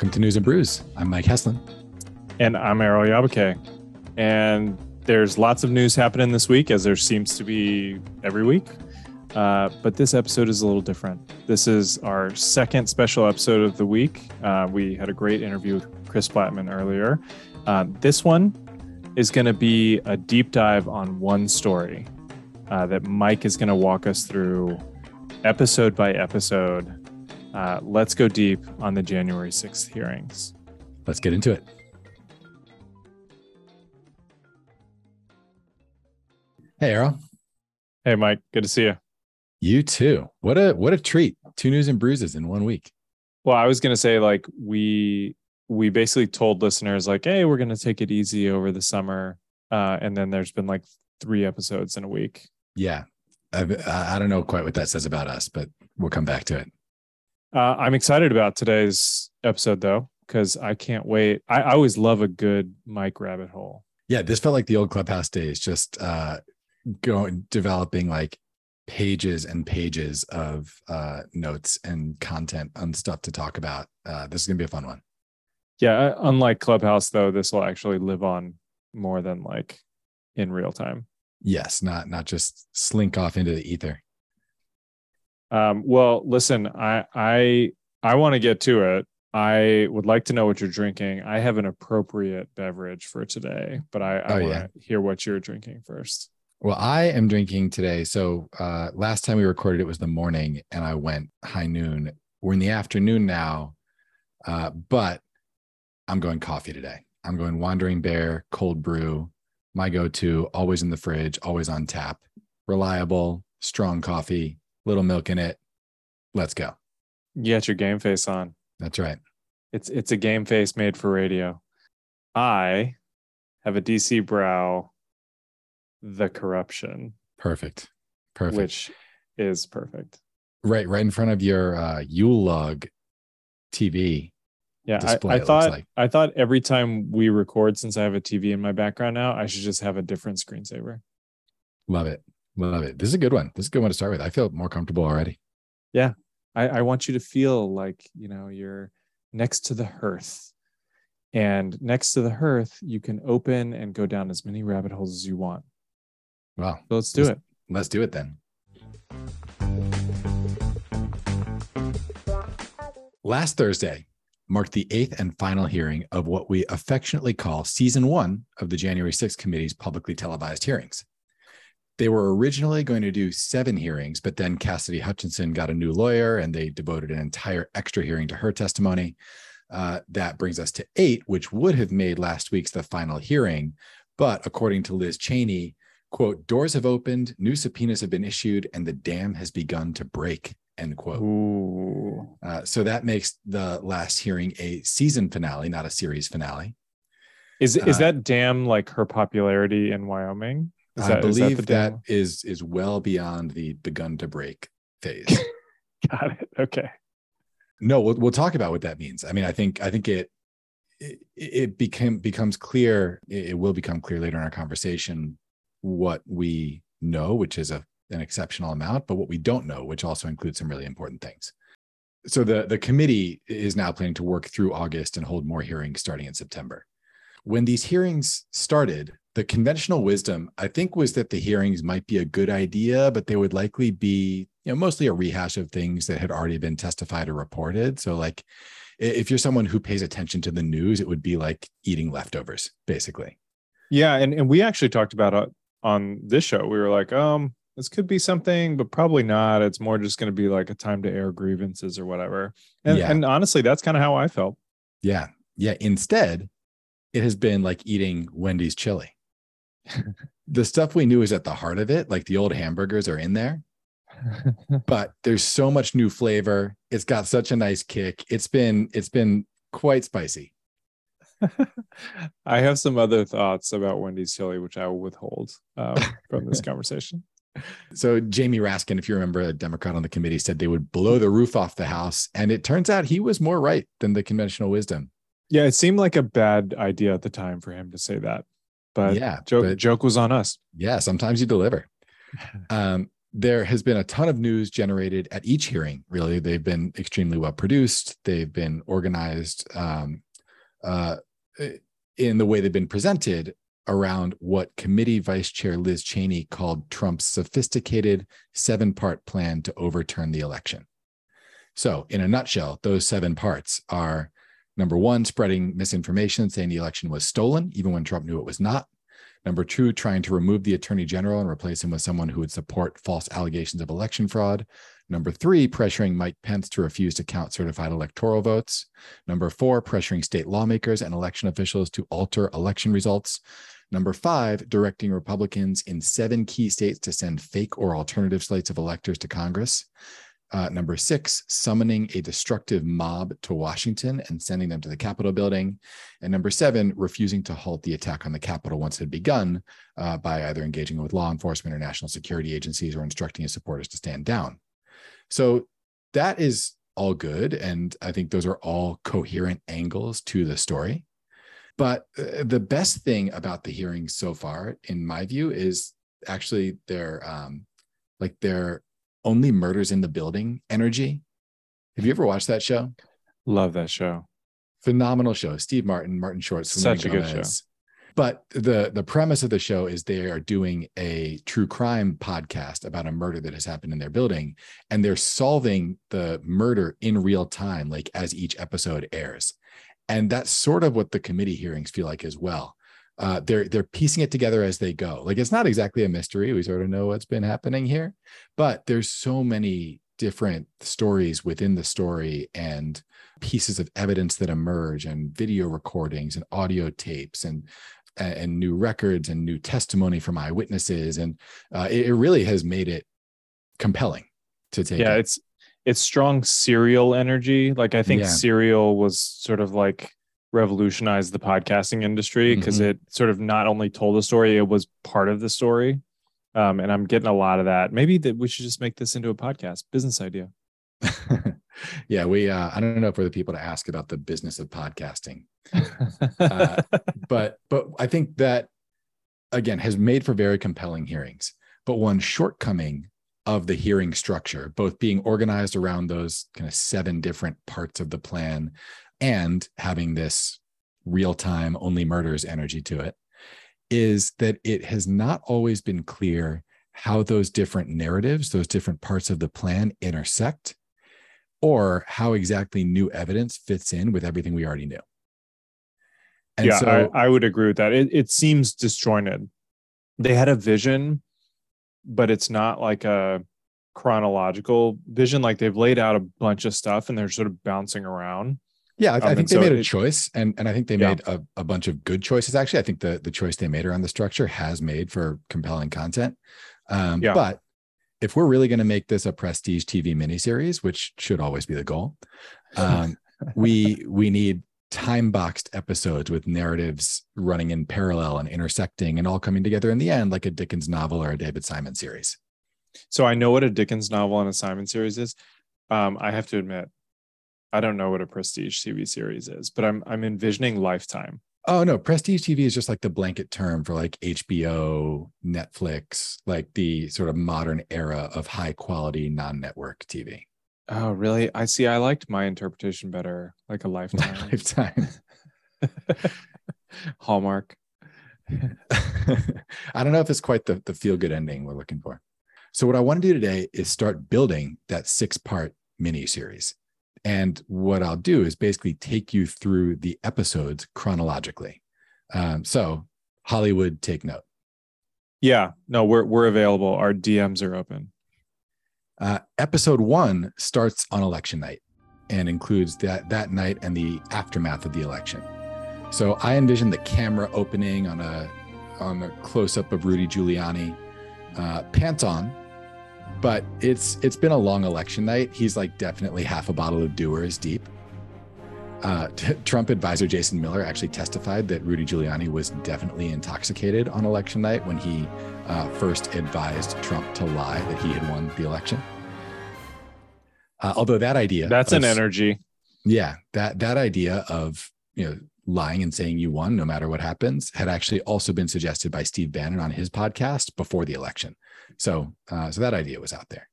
Welcome to News and Brews. I'm Mike Heslin. And I'm Errol Yabake. And there's lots of news happening this week, as there seems to be every week. Uh, but this episode is a little different. This is our second special episode of the week. Uh, we had a great interview with Chris Blattman earlier. Uh, this one is going to be a deep dive on one story uh, that Mike is going to walk us through episode by episode uh, let's go deep on the January 6th hearings. Let's get into it. Hey, Errol. Hey, Mike. Good to see you. You too. What a what a treat. Two news and bruises in one week. Well, I was going to say like we we basically told listeners like, hey, we're going to take it easy over the summer, uh, and then there's been like three episodes in a week. Yeah, I, I don't know quite what that says about us, but we'll come back to it. Uh, I'm excited about today's episode though, because I can't wait. I, I, always love a good Mike rabbit hole. Yeah, this felt like the old clubhouse days, just uh, going developing like pages and pages of uh, notes and content and stuff to talk about. Uh, this is gonna be a fun one. Yeah, uh, unlike Clubhouse though, this will actually live on more than like in real time. Yes, not not just slink off into the ether. Um, well, listen, I I I want to get to it. I would like to know what you're drinking. I have an appropriate beverage for today, but I, I oh, want to yeah. hear what you're drinking first. Well, I am drinking today. So uh, last time we recorded, it was the morning, and I went high noon. We're in the afternoon now, uh, but I'm going coffee today. I'm going Wandering Bear cold brew, my go-to, always in the fridge, always on tap, reliable, strong coffee little milk in it. Let's go. You got your game face on. That's right. It's it's a game face made for radio. I have a DC Brau, the corruption. Perfect. Perfect. Which is perfect. Right, right in front of your uh Yule log TV. Yeah, display, I, I thought like. I thought every time we record, since I have a TV in my background now, I should just have a different screensaver. Love it. Love it. This is a good one. This is a good one to start with. I feel more comfortable already. Yeah. I, I want you to feel like, you know, you're next to the hearth. And next to the hearth, you can open and go down as many rabbit holes as you want. Wow. So let's do let's, it. Let's do it then. Last Thursday marked the eighth and final hearing of what we affectionately call season one of the January 6th committee's publicly televised hearings. They were originally going to do seven hearings, but then Cassidy Hutchinson got a new lawyer and they devoted an entire extra hearing to her testimony. Uh, that brings us to eight, which would have made last week's the final hearing. But according to Liz Cheney, quote, doors have opened, new subpoenas have been issued, and the dam has begun to break, end quote. Uh, so that makes the last hearing a season finale, not a series finale. Is, is uh, that dam like her popularity in Wyoming? Is I believe that, that is is well beyond the begun to break phase. Got it. Okay. No, we'll we'll talk about what that means. I mean, I think I think it it, it became becomes clear. It will become clear later in our conversation what we know, which is a an exceptional amount, but what we don't know, which also includes some really important things. So the the committee is now planning to work through August and hold more hearings starting in September. When these hearings started, the conventional wisdom, I think, was that the hearings might be a good idea, but they would likely be, you know, mostly a rehash of things that had already been testified or reported. So, like, if you're someone who pays attention to the news, it would be like eating leftovers, basically. Yeah, and and we actually talked about it on this show. We were like, um, this could be something, but probably not. It's more just going to be like a time to air grievances or whatever. And, yeah. and honestly, that's kind of how I felt. Yeah, yeah. Instead, it has been like eating Wendy's chili the stuff we knew is at the heart of it, like the old hamburgers are in there. but there's so much new flavor. It's got such a nice kick. It's been it's been quite spicy. I have some other thoughts about Wendy's chili, which I will withhold um, from this conversation. So Jamie Raskin, if you remember, a Democrat on the committee, said they would blow the roof off the house, and it turns out he was more right than the conventional wisdom. Yeah, it seemed like a bad idea at the time for him to say that. But yeah, joke, but, joke was on us. Yeah, sometimes you deliver. um, there has been a ton of news generated at each hearing. Really, they've been extremely well produced. They've been organized um, uh, in the way they've been presented around what Committee Vice Chair Liz Cheney called Trump's sophisticated seven part plan to overturn the election. So, in a nutshell, those seven parts are number one, spreading misinformation saying the election was stolen, even when Trump knew it was not. Number two, trying to remove the attorney general and replace him with someone who would support false allegations of election fraud. Number three, pressuring Mike Pence to refuse to count certified electoral votes. Number four, pressuring state lawmakers and election officials to alter election results. Number five, directing Republicans in seven key states to send fake or alternative slates of electors to Congress. Uh, number six, summoning a destructive mob to Washington and sending them to the Capitol building. And number seven, refusing to halt the attack on the Capitol once it had begun uh, by either engaging with law enforcement or national security agencies or instructing his supporters to stand down. So that is all good. And I think those are all coherent angles to the story. But uh, the best thing about the hearings so far, in my view, is actually their um, like their only murders in the building energy. Have you ever watched that show? Love that show. Phenomenal show. Steve Martin, Martin Short, such a good show. But the the premise of the show is they are doing a true crime podcast about a murder that has happened in their building, and they're solving the murder in real time, like as each episode airs. And that's sort of what the committee hearings feel like as well uh, they're they're piecing it together as they go. Like it's not exactly a mystery. We sort of know what's been happening here, but there's so many different stories within the story and pieces of evidence that emerge and video recordings and audio tapes and and new records and new testimony from eyewitnesses and uh, it, it, really has made it compelling to take yeah it. it's it's strong serial energy like i think yeah. serial was sort of like revolutionized the podcasting industry because mm-hmm. it sort of not only told a story, it was part of the story. Um, and I'm getting a lot of that. Maybe that we should just make this into a podcast business idea. yeah, we. Uh, I don't know if we're the people to ask about the business of podcasting, uh, but but I think that again has made for very compelling hearings. But one shortcoming of the hearing structure, both being organized around those kind of seven different parts of the plan, and having this real time only murders energy to it is that it has not always been clear how those different narratives, those different parts of the plan intersect, or how exactly new evidence fits in with everything we already knew. And yeah, so, I, I would agree with that. It, it seems disjointed. They had a vision, but it's not like a chronological vision. Like they've laid out a bunch of stuff and they're sort of bouncing around. Yeah, I, um, I think they so made a it, choice, and and I think they yeah. made a, a bunch of good choices. Actually, I think the the choice they made around the structure has made for compelling content. Um, yeah. But if we're really going to make this a prestige TV miniseries, which should always be the goal, um, we we need time boxed episodes with narratives running in parallel and intersecting and all coming together in the end, like a Dickens novel or a David Simon series. So I know what a Dickens novel and a Simon series is. Um, I have to admit, I don't know what a prestige TV series is, but I'm I'm envisioning Lifetime. Oh no, prestige TV is just like the blanket term for like HBO, Netflix, like the sort of modern era of high quality non-network TV. Oh, really? I see. I liked my interpretation better, like a lifetime. lifetime. Hallmark. I don't know if it's quite the, the feel good ending we're looking for. So, what I want to do today is start building that six part mini series. And what I'll do is basically take you through the episodes chronologically. Um, so, Hollywood, take note. Yeah, no, we're we're available. Our DMs are open. Uh, episode one starts on election night and includes that that night and the aftermath of the election. So I envision the camera opening on a on a close up of Rudy Giuliani, uh, pants on, but it's it's been a long election night. He's like definitely half a bottle of Dewar's deep. Uh, Trump advisor Jason Miller actually testified that Rudy Giuliani was definitely intoxicated on election night when he uh, first advised Trump to lie that he had won the election. Uh, although that idea that's of, an energy. Yeah, that that idea of you know lying and saying you won no matter what happens had actually also been suggested by Steve Bannon on his podcast before the election. So, uh, so that idea was out there.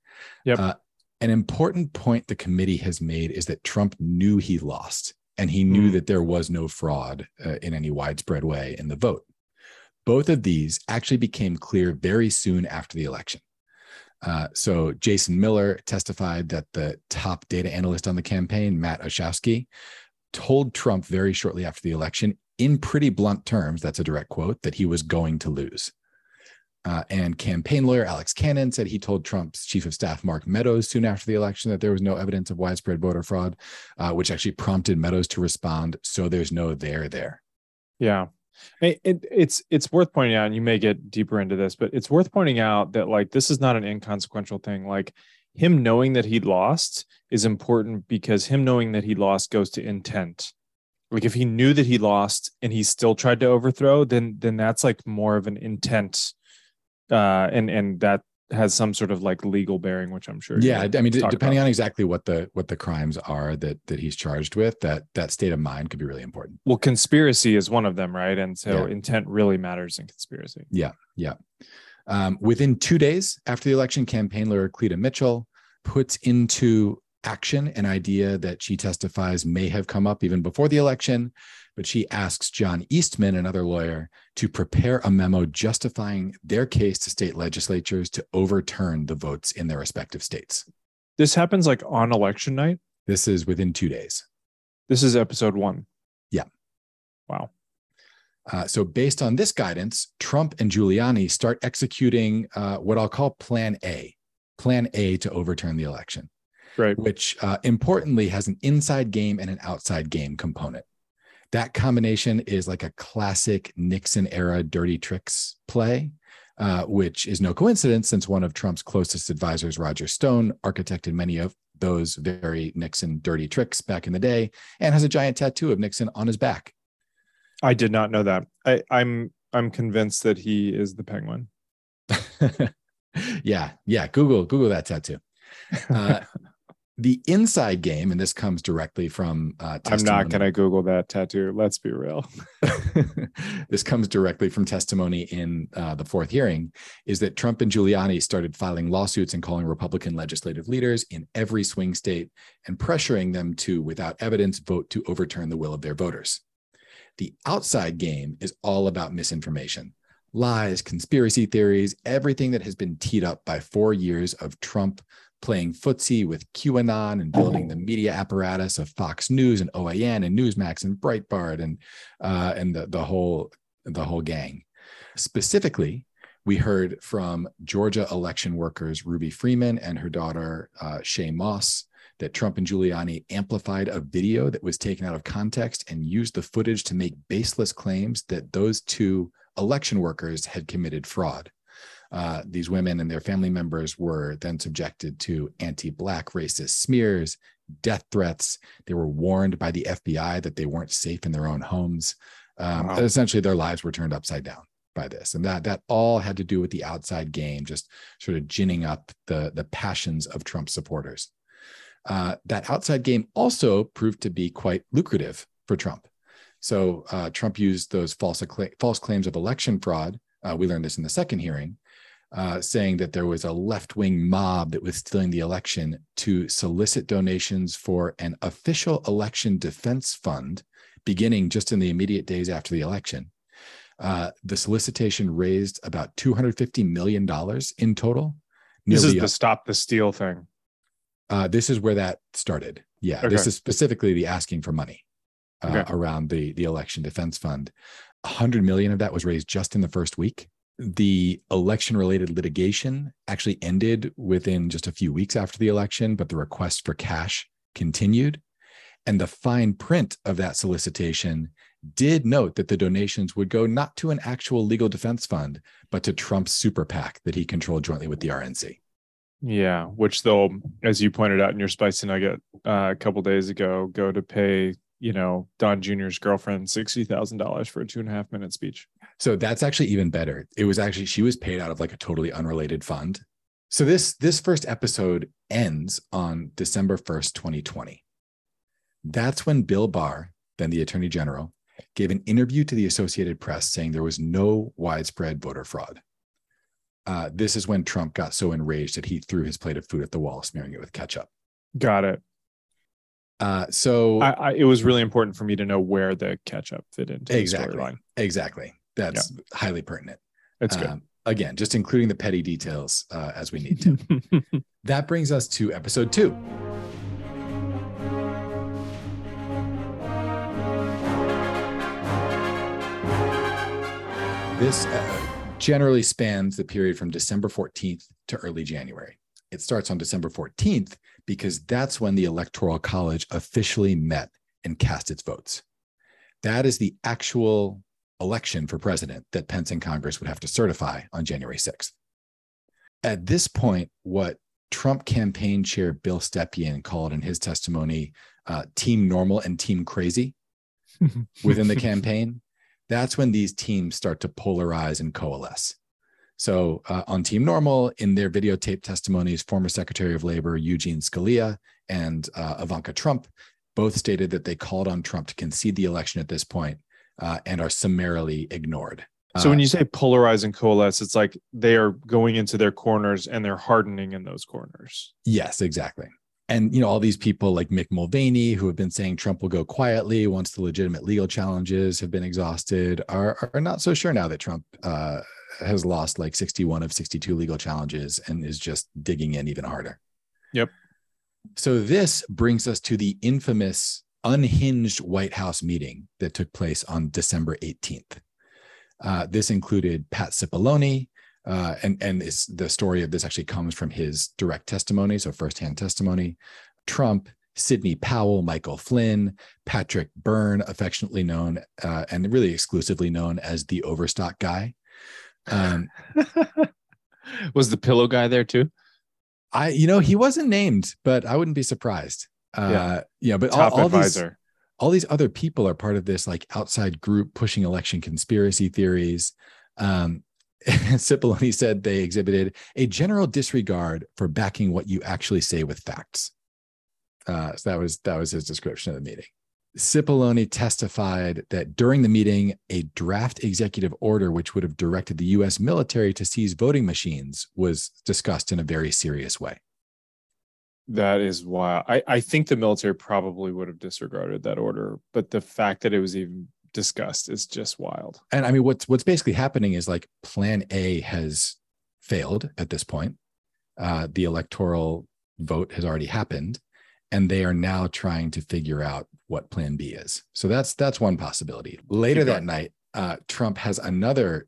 Yep. Uh, an important point the committee has made is that Trump knew he lost and he knew Mm. that there was no fraud uh, in any widespread way in the vote. Both of these actually became clear very soon after the election. Uh, so Jason Miller testified that the top data analyst on the campaign, Matt Oczkowski, told Trump very shortly after the election, in pretty blunt terms, that's a direct quote, that he was going to lose. Uh, and campaign lawyer Alex Cannon said he told Trump's chief of staff, Mark Meadows, soon after the election that there was no evidence of widespread voter fraud, uh, which actually prompted Meadows to respond, So there's no there there. Yeah. It, it, it's it's worth pointing out, and you may get deeper into this, but it's worth pointing out that like this is not an inconsequential thing. Like him knowing that he lost is important because him knowing that he lost goes to intent. Like if he knew that he lost and he still tried to overthrow, then then that's like more of an intent, uh, and and that has some sort of like legal bearing, which I'm sure. Yeah, I mean, d- depending about. on exactly what the what the crimes are that that he's charged with, that that state of mind could be really important. well, conspiracy is one of them, right? And so Yeah. intent really matters in conspiracy. Yeah, yeah. Um, within two days after the election, campaign lawyer Cleta Mitchell puts into action an idea that she testifies may have come up even before the election, but she asks John Eastman, another lawyer, to prepare a memo justifying their case to state legislatures to overturn the votes in their respective states. This happens like on election night. This is within two days. This is episode one. Yeah. Wow. Uh, so, based on this guidance, Trump and Giuliani start executing uh, what I'll call Plan A, Plan A to overturn the election. Right. which uh, importantly has an inside game and an outside game component. That combination is like a classic Nixon era dirty tricks play, uh, which is no coincidence since one of Trump's closest advisors, Roger Stone, architected many of those very Nixon dirty tricks back in the day and has a giant tattoo of Nixon on his back. I did not know that. I, I'm I'm convinced that he is the penguin. yeah, yeah. Google Google that tattoo. Uh, the inside game, and this comes directly from uh, I'm not gonna Google that tattoo. Let's be real. this comes directly from testimony in uh, the fourth hearing, is that Trump and Giuliani started filing lawsuits and calling Republican legislative leaders in every swing state and pressuring them to, without evidence, vote to overturn the will of their voters. The outside game is all about misinformation, lies, conspiracy theories, everything that has been teed up by four years of Trump playing footsie with QAnon and building the media apparatus of Fox News and OAN and Newsmax and Breitbart and uh, and the the whole the whole gang. Specifically, we heard from Georgia election workers Ruby Freeman and her daughter uh, Shaye Moss that Trump and Giuliani amplified a video that was taken out of context and used the footage to make baseless claims that those two election workers had committed fraud. Uh, these women and their family members were then subjected to anti Black racist smears, death threats. They were warned by the FBI that they weren't safe in their own homes. Um, Wow. Essentially, their lives were turned upside down by this. And that, that all had to do with the outside game, just sort of ginning up the, the passions of Trump supporters. Uh, that outside game also proved to be quite lucrative for Trump. So uh, Trump used those false, accla- false claims of election fraud. Uh, we learned this in the second hearing uh, saying that there was a left wing mob that was stealing the election to solicit donations for an official election defense fund beginning just in the immediate days after the election. Uh, the solicitation raised about $250 million in total. This is the stop the steal thing. uh, this is where that started. Yeah, this is specifically the asking for money uh, Okay. around the the election defense fund. Hundred million of that was raised just in the first week. The election related litigation actually ended within just a few weeks after the election, but the request for cash continued. And the fine print of that solicitation did note that the donations would go not to an actual legal defense fund, but to Trump's super PAC that he controlled jointly with the RNC. Yeah, which they'll, as you pointed out in your spicy nugget uh, a couple days ago, go to pay you know Don Jr.'s girlfriend sixty thousand dollars for a two and a half minute speech. So that's actually even better. It was actually she was paid out of like a totally unrelated fund. So this this first episode ends on December 1st, 2020. That's when Bill Barr, then the Attorney General, gave an interview to the Associated Press saying there was no widespread voter fraud. Uh, this is when Trump got so enraged that he threw his plate of food at the wall, smearing it with ketchup. Got it. Uh, so I, I, it was really important for me to know where the ketchup fit into exactly. Exactly. That's yeah. highly pertinent. That's good. Um, again, just including the petty details uh, as we need to. that brings us to episode two. This uh, generally spans the period from December 14th to early January. It starts on December 14th because that's when the Electoral College officially met and cast its votes. That is the actual election for president that Pence and Congress would have to certify on January 6th. At this point, what Trump campaign chair Bill Stepien called in his testimony uh, Team Normal and Team Crazy within the campaign that's when these teams start to polarize and coalesce. So, uh, on Team Normal, in their videotape testimonies, former Secretary of Labor Eugene Scalia and uh, Ivanka Trump both stated that they called on Trump to concede the election at this point, uh, and are summarily ignored. So, when uh, you say polarize and coalesce, it's like they are going into their corners and they're hardening in those corners. Yes, exactly and you know all these people like Mick Mulvaney who have been saying Trump will go quietly once the legitimate legal challenges have been exhausted are are not so sure now that Trump uh, has lost like 61 of 62 legal challenges and is just digging in even harder. Yep. So this brings us to the infamous unhinged White House meeting that took place on December 18th. Uh, this included Pat Cipollone, uh, and and the story of this actually comes from his direct testimony, so firsthand testimony. Trump, Sidney Powell, Michael Flynn, Patrick Byrne, affectionately known uh, and really exclusively known as the Overstock guy. Um, was the pillow guy there too? I, you know, he wasn't named, but I wouldn't be surprised. Uh, yeah, yeah but Top all, all advisor. These, all these other people are part of this like outside group pushing election conspiracy theories. Um, Cipollone said they exhibited a general disregard for backing what you actually say with facts. Uh, so that was that was his description of the meeting. Cipollone testified that during the meeting, a draft executive order which would have directed the U.S. military to seize voting machines was discussed in a very serious way. That is why I, I think the military probably would have disregarded that order, but the fact that it was even discussed is just wild. And I mean, what's what's basically happening is like Plan A has failed at this point. Uh, the electoral vote has already happened, and they are now trying to figure out what Plan B is. So that's that's one possibility. Later that night, uh, Trump has another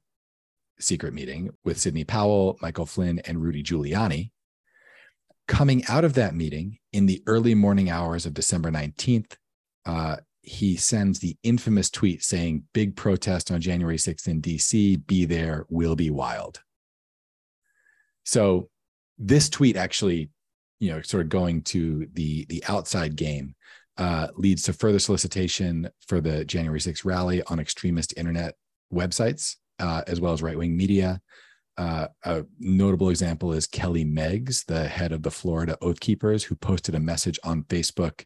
secret meeting with Sidney Powell, Michael Flynn, and Rudy Giuliani. Coming out of that meeting in the early morning hours of December 19th, uh, he sends the infamous tweet saying, Big protest on January 6th in DC, be there, will be wild. So this tweet actually, you know, sort of going to the the outside game uh, leads to further solicitation for the January 6th rally on extremist internet websites, uh, as well as right wing media. Uh, a notable example is Kelly Meggs, the head of the Florida Oath Keepers, who posted a message on Facebook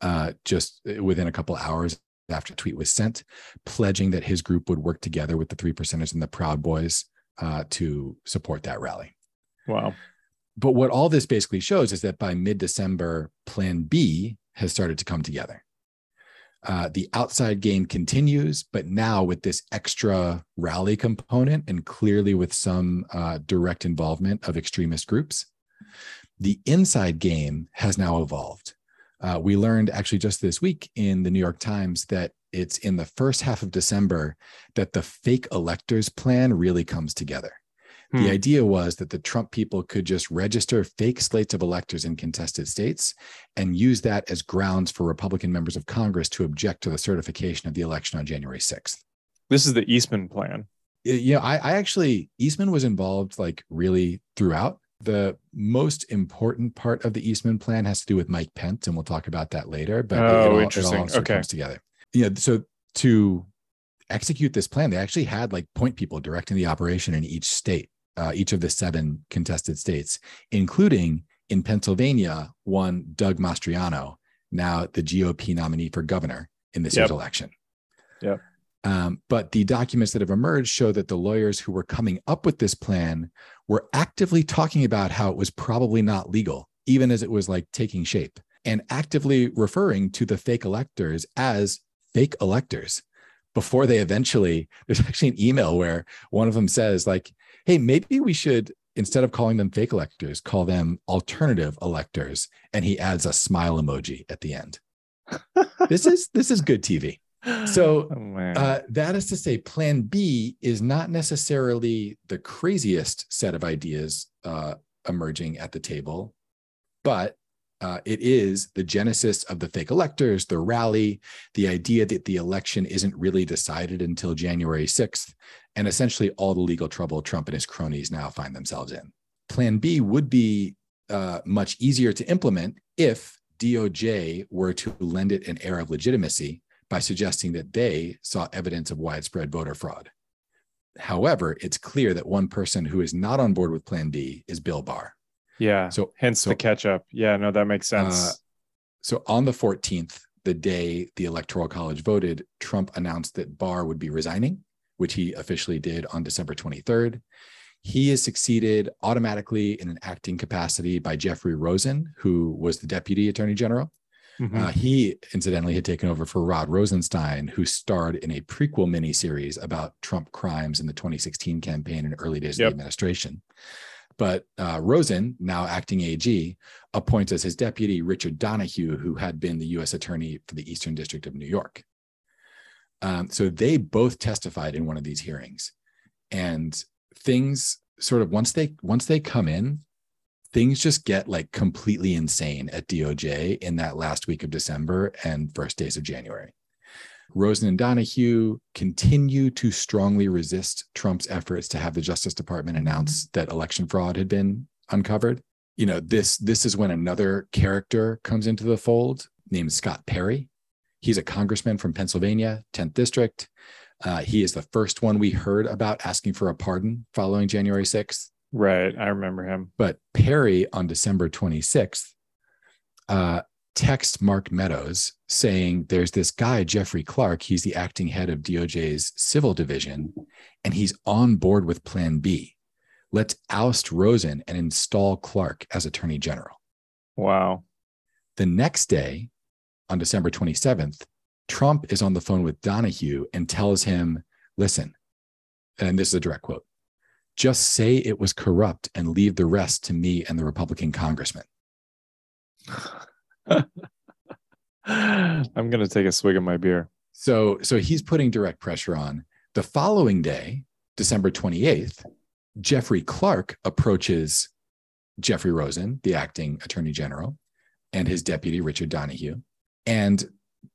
uh, just uh, within a couple hours after the tweet was sent, pledging that his group would work together with the three percenters and the Proud Boys uh, to support that rally. Wow. But what all this basically shows is that by mid December, Plan B has started to come together. Uh, the outside game continues, but now with this extra rally component and clearly with some uh, direct involvement of extremist groups. The inside game has now evolved. Uh, we learned actually just this week in the New York Times that it's in the first half of December that the fake electors plan really comes together. Hmm. The idea was that the Trump people could just register fake slates of electors in contested states and use that as grounds for Republican members of Congress to object to the certification of the election on January 6th. This is the Eastman plan. You know, I, I actually, Eastman was involved like really throughout. The most important part of the Eastman plan has to do with Mike Pence, and we'll talk about that later. But oh, it all, interesting. It okay. comes together. Yeah. So to execute this plan, they actually had like point people directing the operation in each state, uh, each of the seven contested states, including in Pennsylvania, one Doug Mastriano, now the GOP nominee for governor in this yep. year's election. Yep. Um, but the documents that have emerged show that the lawyers who were coming up with this plan were actively talking about how it was probably not legal, even as it was like taking shape, and actively referring to the fake electors as fake electors before they eventually, there's actually an email where one of them says, like, hey, maybe we should, instead of calling them fake electors, call them alternative electors. And he adds a smile emoji at the end. this is this is good TV. So Oh, uh, that is to say, Plan B is not necessarily the craziest set of ideas uh, emerging at the table, but uh, it is the genesis of the fake electors, the rally, the idea that the election isn't really decided until January 6th, and essentially all the legal trouble Trump and his cronies now find themselves in. Plan B would be uh, much easier to implement if DOJ were to lend it an air of legitimacy by suggesting that they saw evidence of widespread voter fraud. However, it's clear that one person who is not on board with Plan B is Bill Barr. Yeah. So, Hence so- the catch up. Yeah, no, that makes sense. Uh, so on the 14th, the day the Electoral College voted, Trump announced that Barr would be resigning, which he officially did on December 23rd. He is succeeded automatically in an acting capacity by Jeffrey Rosen, who was the deputy attorney general. Mhm. Uh, he incidentally had taken over for Rod Rosenstein, who starred in a prequel miniseries about Trump crimes in the 2016 campaign and early days of the administration. But uh, Rosen, now acting AG, appoints as his deputy Richard Donoghue, who had been the U.S. attorney for the Eastern District of New York. Um, so they both testified in one of these hearings, and things sort of once they once they come in, things just get like completely insane at DOJ in that last week of December and first days of January. Rosen and Donoghue continue to strongly resist Trump's efforts to have the Justice Department announce that election fraud had been uncovered. You know, this this is when another character comes into the fold named Scott Perry. He's a congressman from Pennsylvania, 10th district. Uh, he is the first one we heard about asking for a pardon following January 6th. right. I remember him. But Perry on December 26th uh, texts Mark Meadows saying there's this guy, Jeffrey Clark. He's the acting head of DOJ's civil division, and he's on board with Plan B. Let's oust Rosen and install Clark as attorney general. Wow. The next day, on December 27th, Trump is on the phone with Donoghue and tells him, listen, and this is a direct quote just say it was corrupt and leave the rest to me and the Republican congressman. I'm gonna take a swig of my beer. So, so he's putting direct pressure on. The following day, December 28th, Jeffrey Clark approaches Jeffrey Rosen, the acting attorney general, and his deputy, Richard Donoghue, and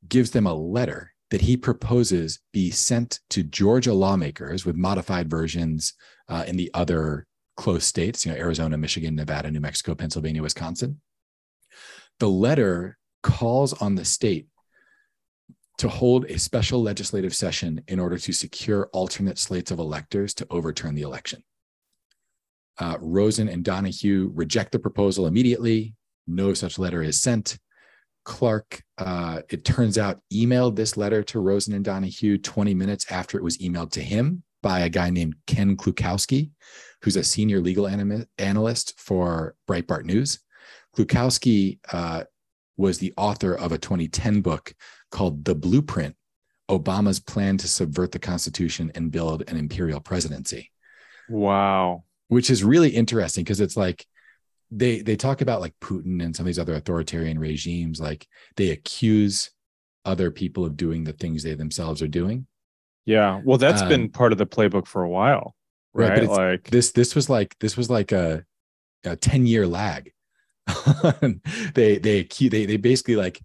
gives them a letter that he proposes be sent to Georgia lawmakers with modified versions uh, in the other close states, you know, Arizona, Michigan, Nevada, New Mexico, Pennsylvania, Wisconsin. The letter calls on the state to hold a special legislative session in order to secure alternate slates of electors to overturn the election. Uh, Rosen and Donoghue reject the proposal immediately. No such letter is sent. Clark, uh, it turns out, emailed this letter to Rosen and Donoghue 20 minutes after it was emailed to him by a guy named Ken Klukowski, who's a senior legal analyst for Breitbart News. Klukowski uh, was the author of a 2010 book called The Blueprint Obama's Plan to Subvert the Constitution and Build an Imperial Presidency, Wow. which is really interesting because it's like, they they talk about like Putin and some of these other authoritarian regimes, like they accuse other people of doing the things they themselves are doing. Yeah. Well, that's Um, been part of the playbook for a while, Right, right? like, This this was like this was like a, a 10 year lag. they they they they basically like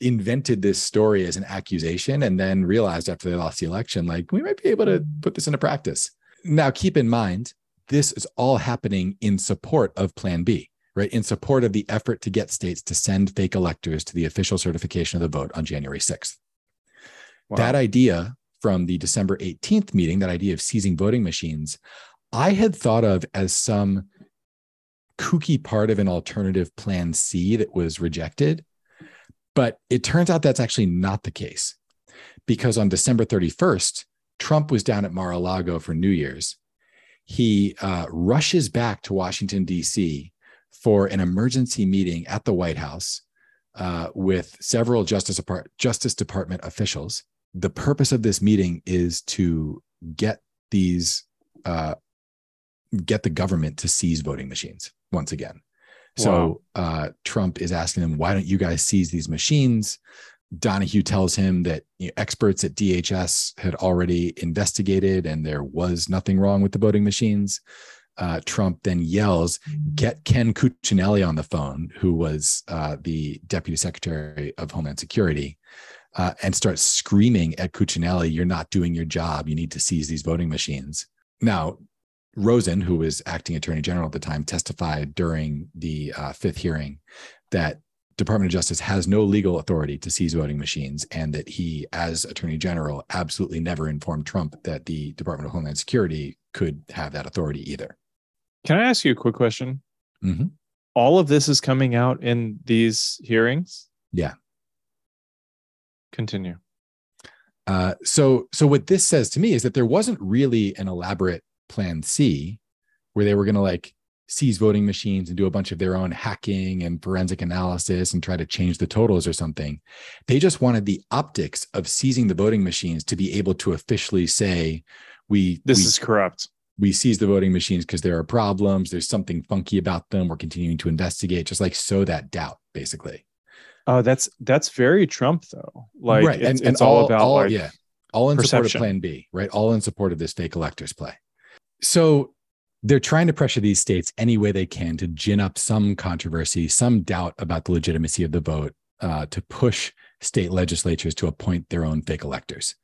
invented this story as an accusation and then realized after they lost the election, like we might be able to put this into practice. Now, keep in mind, this is all happening in support of Plan B, right? In support of the effort to get states to send fake electors to the official certification of the vote on January 6th. wow. That idea from the December 18th meeting, that idea of seizing voting machines, I had thought of as some kooky part of an alternative plan C that was rejected. But it turns out that's actually not the case because on December 31st, Trump was down at Mar a Lago for New Year's. He uh, rushes back to Washington, D.C. for an emergency meeting at the White House uh, with several Justice, Depart- Justice Department officials. The purpose of this meeting is to get these, uh, get the government to seize voting machines once again. So uh, Trump is asking them, why don't you guys seize these machines? Donoghue tells him that you know, experts at DHS had already investigated and there was nothing wrong with the voting machines. Uh, Trump then yells, "Get Ken Cuccinelli on the phone, who was uh, the deputy secretary of Homeland Security, uh, and starts screaming at Cuccinelli, "You're not doing your job. You need to seize these voting machines." Now, Rosen, who was acting attorney general at the time, testified during the uh, fifth hearing that Department of Justice has no legal authority to seize voting machines, and that he, as Attorney General, absolutely never informed Trump that the Department of Homeland Security could have that authority either. Can I ask you a quick question? Mhm. All of this is coming out in these hearings. Yeah. Continue. Uh, so, so what this says to me is that there wasn't really an elaborate Plan C, where they were going to like seize voting machines and do a bunch of their own hacking and forensic analysis and try to change the totals or something. They just wanted the optics of seizing the voting machines to be able to officially say, "We This we, is corrupt. we seize the voting machines because there are problems. There's something funky about them. We're continuing to investigate." Just like sow that doubt, basically. Oh, that's that's very Trump though. Like right, it's, it's all, about like yeah, all in support of. Plan B, right? All in support of this fake electors play. So they're trying to pressure these states any way they can to gin up some controversy, some doubt about the legitimacy of the vote, uh, to push state legislatures to appoint their own fake electors.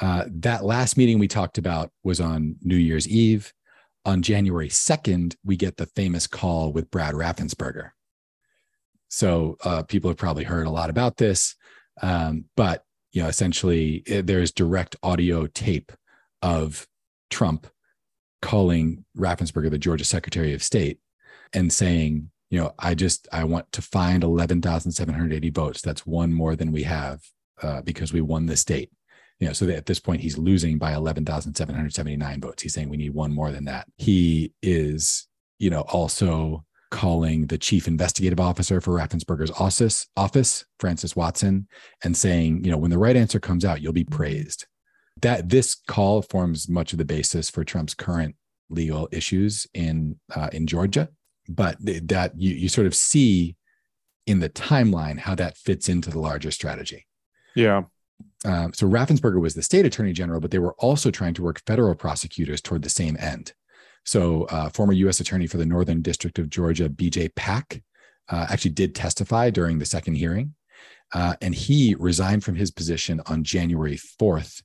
Uh, that last meeting we talked about was on New Year's Eve. On January 2nd, we get the famous call with Brad Raffensperger. So uh, people have probably heard a lot about this, um, but you know, essentially, eh, there's direct audio tape of Trump calling Raffensperger, the Georgia Secretary of State, and saying, you know, I just I want to find 11,780 votes. That's one more than we have uh, because we won the state. You know, so at this point he's losing by 11,779 votes. He's saying we need one more than that. He is, you know, also calling the chief investigative officer for Raffensperger's office, office, Frances Watson, and saying, you know, when the right answer comes out, you'll be praised. That this call forms much of the basis for Trump's current legal issues in uh, in Georgia, but th- that you you sort of see in the timeline how that fits into the larger strategy. yeah. Um, so Raffensperger was the state attorney general, but they were also trying to work federal prosecutors toward the same end. So, uh, former U.S. attorney for the Northern District of Georgia, B.J. Pak, uh, actually did testify during the second hearing, uh, and he resigned from his position on January 4th,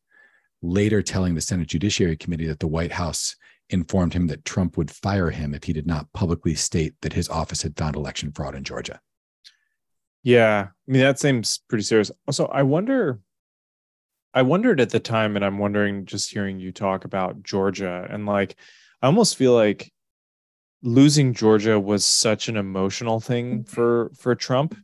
later telling the Senate Judiciary Committee that the White House informed him that Trump would fire him if he did not publicly state that his office had found election fraud in Georgia. Yeah. I mean, that seems pretty serious. Also, I wonder, I wondered at the time, and I'm wondering just hearing you talk about Georgia, and like, I almost feel like losing Georgia was such an emotional thing for for Trump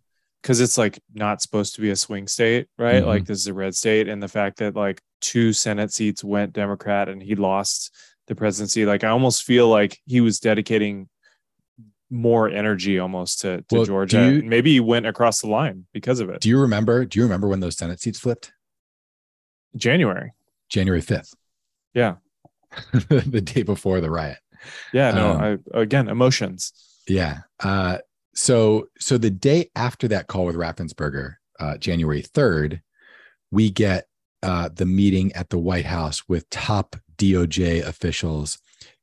because it's like not supposed to be a swing state, right? Mhm. Like this is a red state, and the fact that like two Senate seats went Democrat and he lost the presidency, like I almost feel like he was dedicating more energy almost to, to Well, Georgia. you- maybe he went across the line because of it. Do you remember? Do you remember when those Senate seats flipped? January. January 5th, Yeah. the day before the riot. Yeah. No, Um, I again emotions. Yeah. Uh, so so the day after that call with Raffensperger, uh, January 3rd, we get uh, the meeting at the White House with top DOJ officials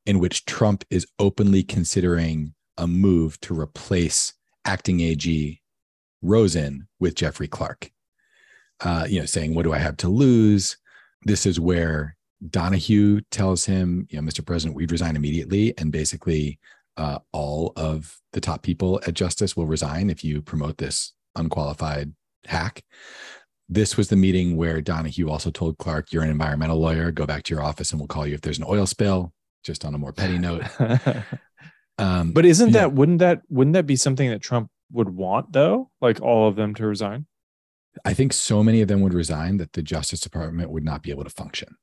in which Trump is openly considering a move to replace acting AG Rosen with Jeffrey Clark. Uh, you know, saying, What do I have to lose? This is where Donoghue tells him, you know, Mr. President, we'd resign immediately. And basically, uh, all of the top people at Justice will resign if you promote this unqualified hack. This was the meeting where Donoghue also told Clark, You're an environmental lawyer. Go back to your office and we'll call you if there's an oil spill, just on a more petty note. Um, but isn't that wouldn't that wouldn't that be something that Trump would want though? Like all of them to resign? I think so many of them would resign that the Justice Department would not be able to function.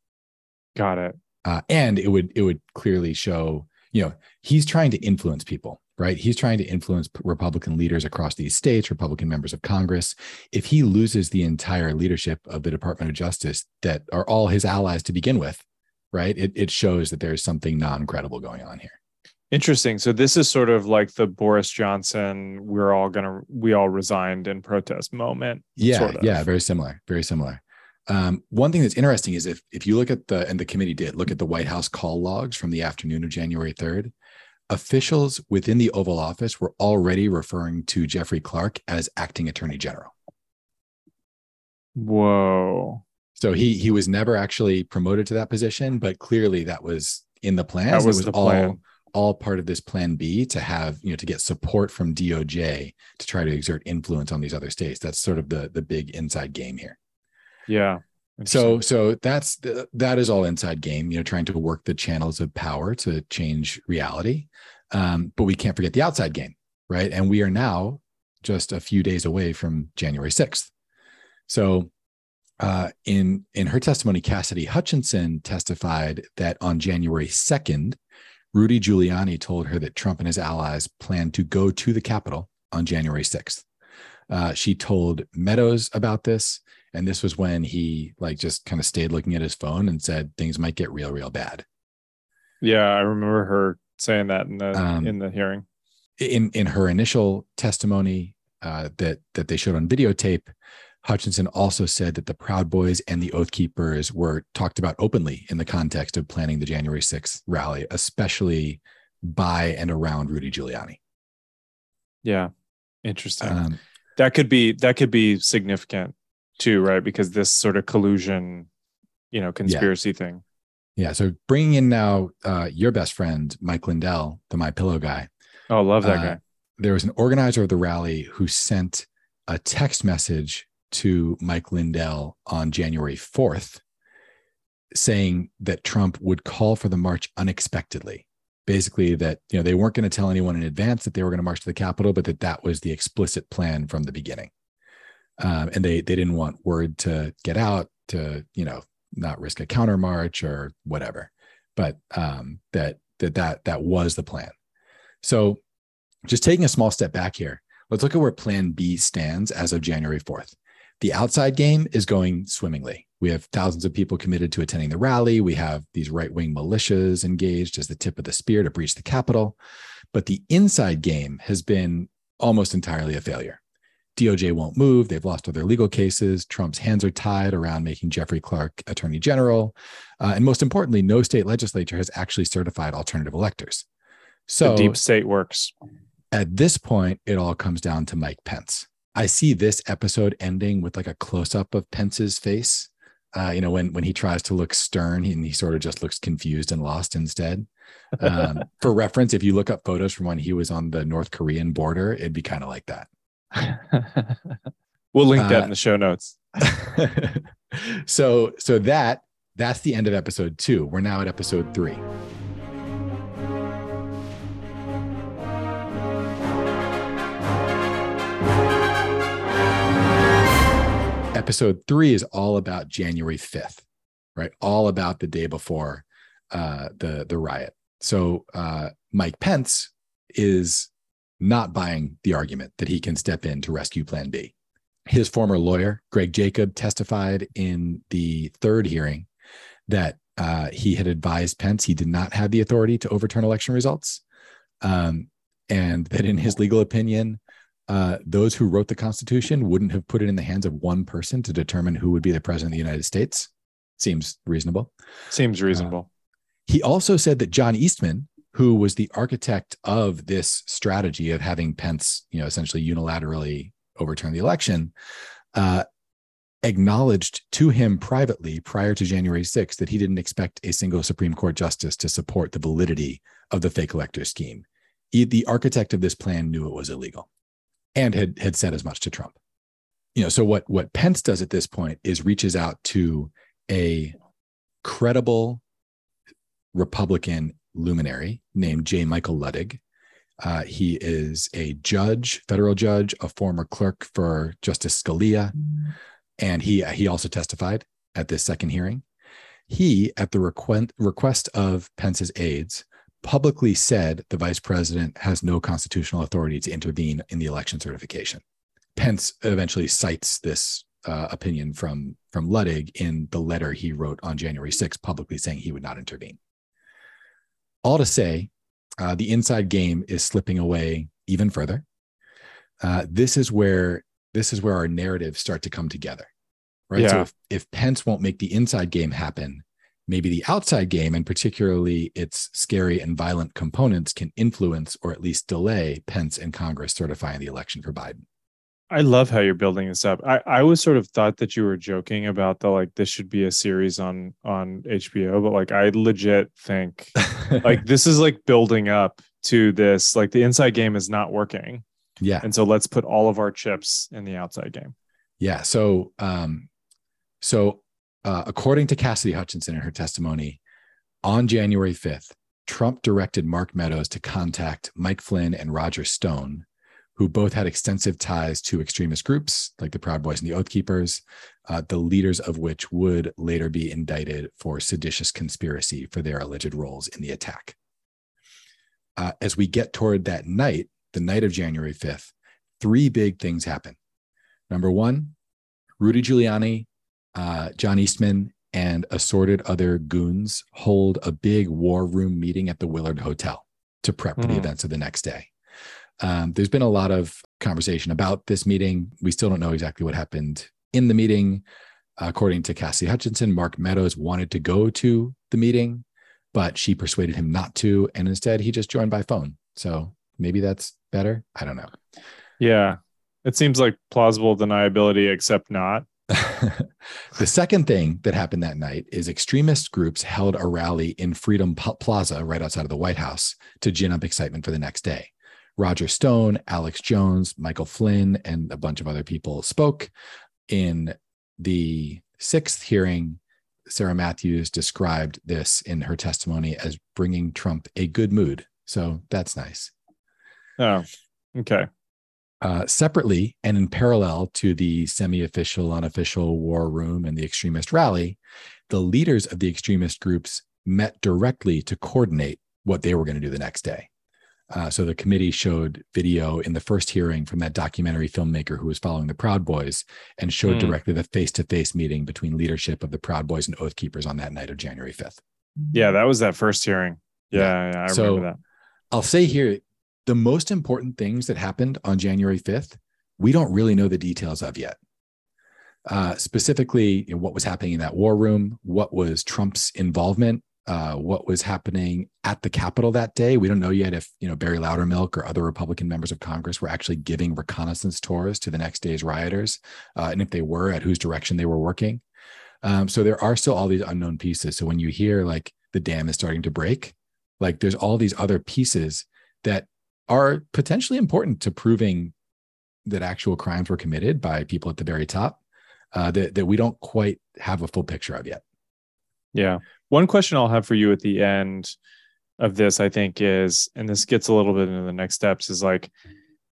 Got it. Uh, and it would it would clearly show, you know, he's trying to influence people, right? He's trying to influence Republican leaders across these states, Republican members of Congress. If he loses the entire leadership of the Department of Justice that are all his allies to begin with, right? It it shows that there's something non-credible going on here. Interesting. So this is sort of like the Boris Johnson, we're all gonna we all resigned in protest moment. Yeah, sort of. yeah, very similar, very similar. Um, one thing that's interesting is if if you look at the and the committee did look at the White House call logs from the afternoon of January 3rd, officials within the Oval Office were already referring to Jeffrey Clark as acting attorney general. Whoa. So he he was never actually promoted to that position, but clearly that was in the plans. That was it was the all plan. all part of this plan B to have, you know, to get support from DOJ to try to exert influence on these other states. That's sort of the the big inside game here. Yeah. So so that's that is all inside game, you know, trying to work the channels of power to change reality. Um, but we can't forget the outside game, right? And we are now just a few days away from January 6th. So uh, in in her testimony, Cassidy Hutchinson testified that on January 2nd, Rudy Giuliani told her that Trump and his allies planned to go to the Capitol on January 6th. Uh, she told Meadows about this, and this was when he like just kind of stayed looking at his phone and said things might get real, real bad. yeah, I remember her saying that in the Um, in the hearing. in in her initial testimony uh, that that they showed on videotape, Hutchinson also said that the Proud Boys and the Oath Keepers were talked about openly in the context of planning the January 6th rally, especially by and around Rudy Giuliani. Yeah. Interesting. Um, that could be that could be significant too, right? Because this sort of collusion, you know, conspiracy thing. yeah, so bringing in now uh, your best friend Mike Lindell, the My Pillow guy. Oh, love that Uh, guy. There was an organizer of the rally who sent a text message to Mike Lindell on January 4th saying that Trump would call for the march unexpectedly. Basically, that you know they weren't going to tell anyone in advance that they were going to march to the Capitol, but that that was the explicit plan from the beginning, um, and they they didn't want word to get out to you know not risk a counter march or whatever, but um, that that that that was the plan. So, just taking a small step back here, let's look at where Plan B stands as of January fourth. The outside game is going swimmingly. We have thousands of people committed to attending the rally. We have these right wing militias engaged as the tip of the spear to breach the Capitol. But the inside game has been almost entirely a failure. DOJ won't move. They've lost all their legal cases. Trump's hands are tied around making Jeffrey Clark attorney general. Uh, and most importantly, no state legislature has actually certified alternative electors. So the deep state works. at this point, it all comes down to Mike Pence. I see this episode ending with like a close up of Pence's face. Uh, you know, when when he tries to look stern, he, and he sort of just looks confused and lost instead. Um, for reference, if you look up photos from when he was on the North Korean border, it'd be kind of like that. we'll link that Uh, in the show notes. so so that that's the end of episode two. We're now at episode three. Episode three is all about January 5th, right? All about the day before uh, the, the riot. So uh, Mike Pence is not buying the argument that he can step in to rescue Plan B his former lawyer, Greg Jacob, testified in the third hearing that uh, he had advised Pence he did not have the authority to overturn election results. Um, and that in his legal opinion, uh, those who wrote the Constitution wouldn't have put it in the hands of one person to determine who would be the president of the United States. Seems reasonable. Seems reasonable. He also said that John Eastman, who was the architect of this strategy of having Pence, you know, essentially unilaterally overturn the election, uh, acknowledged to him privately prior to January 6th that he didn't expect a single Supreme Court justice to support the validity of the fake elector scheme. He- the architect of this plan knew it was illegal and had, had said as much to Trump. You know, so what, what Pence does at this point is reaches out to a credible Republican luminary named J. Michael Luttig Uh, he is a judge, federal judge, a former clerk for Justice Scalia, and he he also testified at this second hearing. He, at the request request of Pence's aides, publicly said the vice president has no constitutional authority to intervene in the election certification. Pence eventually cites this uh, opinion from from Luttig in the letter he wrote on January 6th, publicly saying he would not intervene. All to say, uh, the inside game is slipping away even further. Uh, this is where this is where our narratives start to come together, right? Yeah. So if, if Pence won't make the inside game happen, maybe the outside game, and particularly its scary and violent components, can influence or at least delay Pence and Congress certifying the election for Biden. I love how you're building this up. I, I was sort of thought that you were joking about the like this should be a series on on HBO, but like I legit think like this is like building up to this. Like the inside game is not working. yeah, And so let's put all of our chips in the outside game. Yeah. So, um, so uh, according to Cassidy Hutchinson in her testimony, on January 5th, Trump directed Mark Meadows to contact Mike Flynn and Roger Stone, who both had extensive ties to extremist groups like the Proud Boys and the Oath Keepers, uh, the leaders of which would later be indicted for seditious conspiracy for their alleged roles in the attack. Uh, as we get toward that night, the night of January 5th, three big things happen. Number one, Rudy Giuliani, uh, John Eastman, and assorted other goons hold a big war room meeting at the Willard Hotel to prep for the Mhm. events of the next day. Um, there's been a lot of conversation about this meeting. We still don't know exactly what happened in the meeting. According to Cassie Hutchinson, Mark Meadows wanted to go to the meeting, but she persuaded him not to. And instead, he just joined by phone. So maybe that's better. I don't know. Yeah. It seems like plausible deniability, except not. the second thing that happened that night is extremist groups held a rally in Freedom Plaza right outside of the White House to gin up excitement for the next day. Roger Stone, Alex Jones, Michael Flynn, and a bunch of other people spoke. In the sixth hearing, Sarah Matthews described this in her testimony as bringing Trump a good mood. So that's nice. Oh, okay. Uh, separately and in parallel to the semi official, unofficial war room and the extremist rally, the leaders of the extremist groups met directly to coordinate what they were going to do the next day. Uh, so the committee showed video in the first hearing from that documentary filmmaker who was following the Proud Boys and showed Hmm. directly the face to face meeting between leadership of the Proud Boys and Oath Keepers on that night of January 5th. Yeah, that was that first hearing. Yeah, yeah, I So- remember that. I'll say here the most important things that happened on January 5th, we don't really know the details of yet. Uh, specifically, you know, what was happening in that war room, what was Trump's involvement, uh, what was happening at the Capitol that day. We don't know yet if you know Barry Loudermilk or other Republican members of Congress were actually giving reconnaissance tours to the next day's rioters, uh, and if they were, at whose direction they were working. Um, so there are still all these unknown pieces. So when you hear like the dam is starting to break, like there's all these other pieces that are potentially important to proving that actual crimes were committed by people at the very top uh, that, that we don't quite have a full picture of yet. Yeah. One question I'll have for you at the end of this, I think, is, and this gets a little bit into the next steps, is like,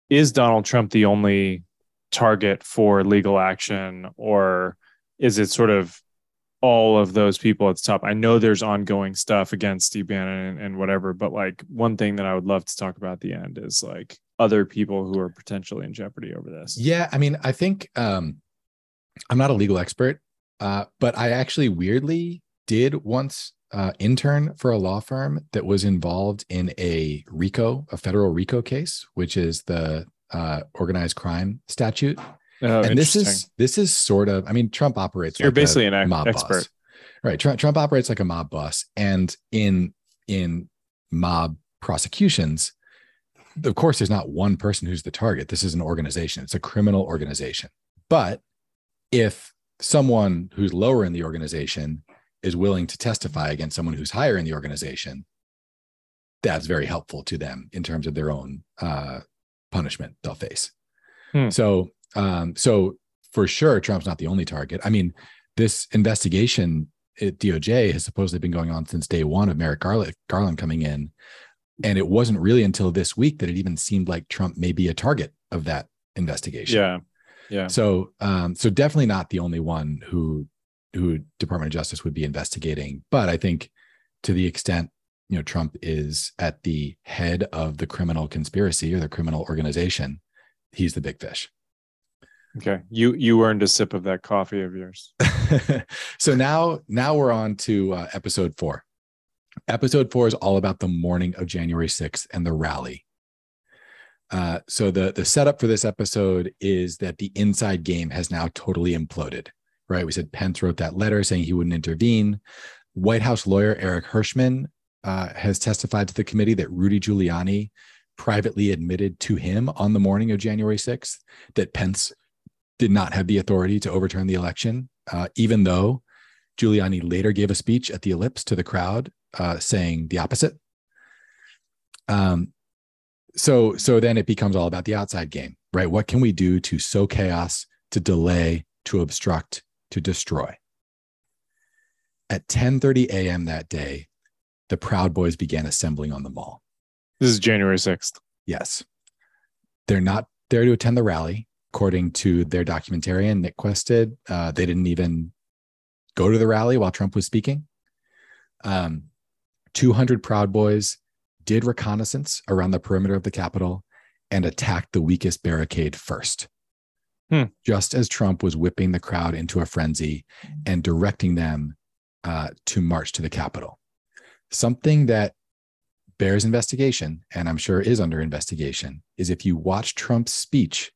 is Donald Trump the only target for legal action, or is it sort of all of those people at the top? I know there's ongoing stuff against Steve Bannon and, and whatever, but like one thing that I would love to talk about at the end is like other people who are potentially in jeopardy over this. Yeah, I mean, I think um, I'm not a legal expert, uh, but I actually weirdly did once uh, intern for a law firm that was involved in a RICO, a federal RICO case, which is the uh, organized crime statute. Oh, and this is this is sort of, I mean, Trump operates. You're like a basically an mob expert. boss. right? Trump, Trump operates like a mob boss, and in in mob prosecutions, of course, there's not one person who's the target. This is an organization. It's a criminal organization. But if someone who's lower in the organization is willing to testify against someone who's higher in the organization, that's very helpful to them in terms of their own uh, punishment they'll face. Hmm. So, um, so for sure, Trump's not the only target. I mean, this investigation at DOJ has supposedly been going on since day one of Merrick Garland, Garland coming in. And it wasn't really until this week that it even seemed like Trump may be a target of that investigation. Yeah. Yeah. So, um, so definitely not the only one who who Department of Justice would be investigating. But I think to the extent you know Trump is at the head of the criminal conspiracy or the criminal organization, he's the big fish. Okay. You you earned a sip of that coffee of yours. so now now we're on to uh, episode four. Episode four is all about the morning of January 6th and the rally. Uh, so the the setup for this episode is that the inside game has now totally imploded. Right? We said Pence wrote that letter saying he wouldn't intervene. White House lawyer Eric Herschmann uh, has testified to the committee that Rudy Giuliani privately admitted to him on the morning of January 6th that Pence did not have the authority to overturn the election, uh, even though Giuliani later gave a speech at the ellipse to the crowd uh, saying the opposite. Um, so, so then it becomes all about the outside game, right? What can we do to sow chaos, to delay, to obstruct, to destroy? At 10:30 a.m. that day, the Proud Boys began assembling on the mall. This is January 6th. Yes. They're not there to attend the rally, according to their documentarian, Nick Quested. Uh, they didn't even go to the rally while Trump was speaking. Um, 200 Proud Boys did reconnaissance around the perimeter of the Capitol and attacked the weakest barricade first. Hmm. Just as Trump was whipping the crowd into a frenzy and directing them uh, to march to the Capitol. Something that bears investigation, and I'm sure is under investigation, is if you watch Trump's speech,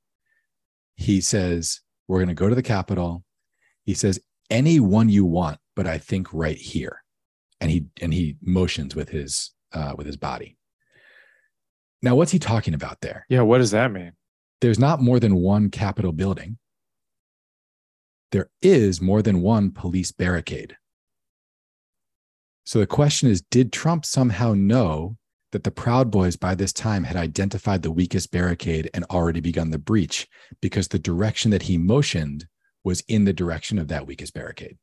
he says, We're going to go to the Capitol. He says, Anyone you want, but I think right here. And he and he motions with his uh, with his body. Now, what's he talking about there? Yeah, what does that mean? There's not more than one Capitol building. There is more than one police barricade. So the question is Did Trump somehow know that the Proud Boys by this time had identified the weakest barricade and already begun the breach because the direction that he motioned was in the direction of that weakest barricade?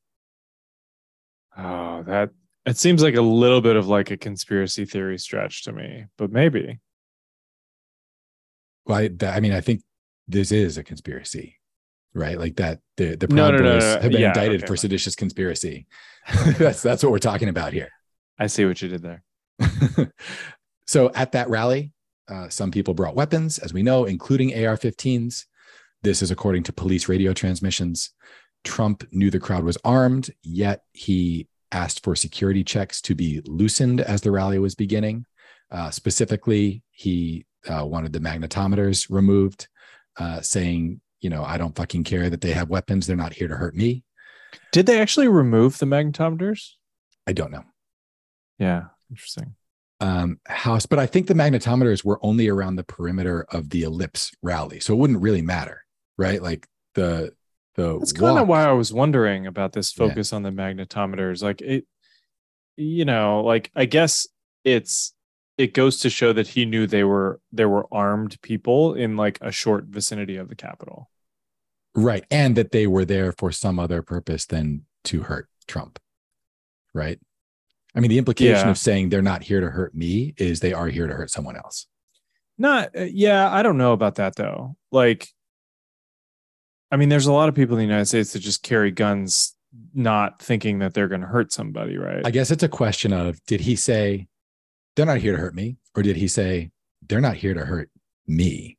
Oh, that it seems like a little bit of like a conspiracy theory stretch to me, but maybe. Well, I, I mean, I think this is a conspiracy right? Like that the the Proud no, no, Boys no, have been yeah, indicted okay, for seditious conspiracy. that's that's what we're talking about here. I see what you did there. so at that rally, uh, some people brought weapons, as we know, including AR-15s. This is according to police radio transmissions. Trump knew the crowd was armed, yet he asked for security checks to be loosened as the rally was beginning. Uh, specifically, he uh, wanted the magnetometers removed, uh, saying you know, I don't fucking care that they have weapons. They're not here to hurt me. Did they actually remove the magnetometers? I don't know. Yeah, interesting. Um, house, but I think the magnetometers were only around the perimeter of the ellipse rally, so it wouldn't really matter, right? Like the the. That's kind of why I was wondering about this focus yeah. on the magnetometers. Like it, you know, like I guess it's it goes to show that he knew they were there were armed people in like a short vicinity of the Capitol. Right. And that they were there for some other purpose than to hurt Trump. Right. I mean, the implication yeah. of saying they're not here to hurt me is they are here to hurt someone else. Not, uh, yeah, I don't know about that though. Like, I mean, there's a lot of people in the United States that just carry guns not thinking that they're going to hurt somebody, right? I guess it's a question of did he say, they're not here to hurt me? Or did he say, they're not here to hurt me?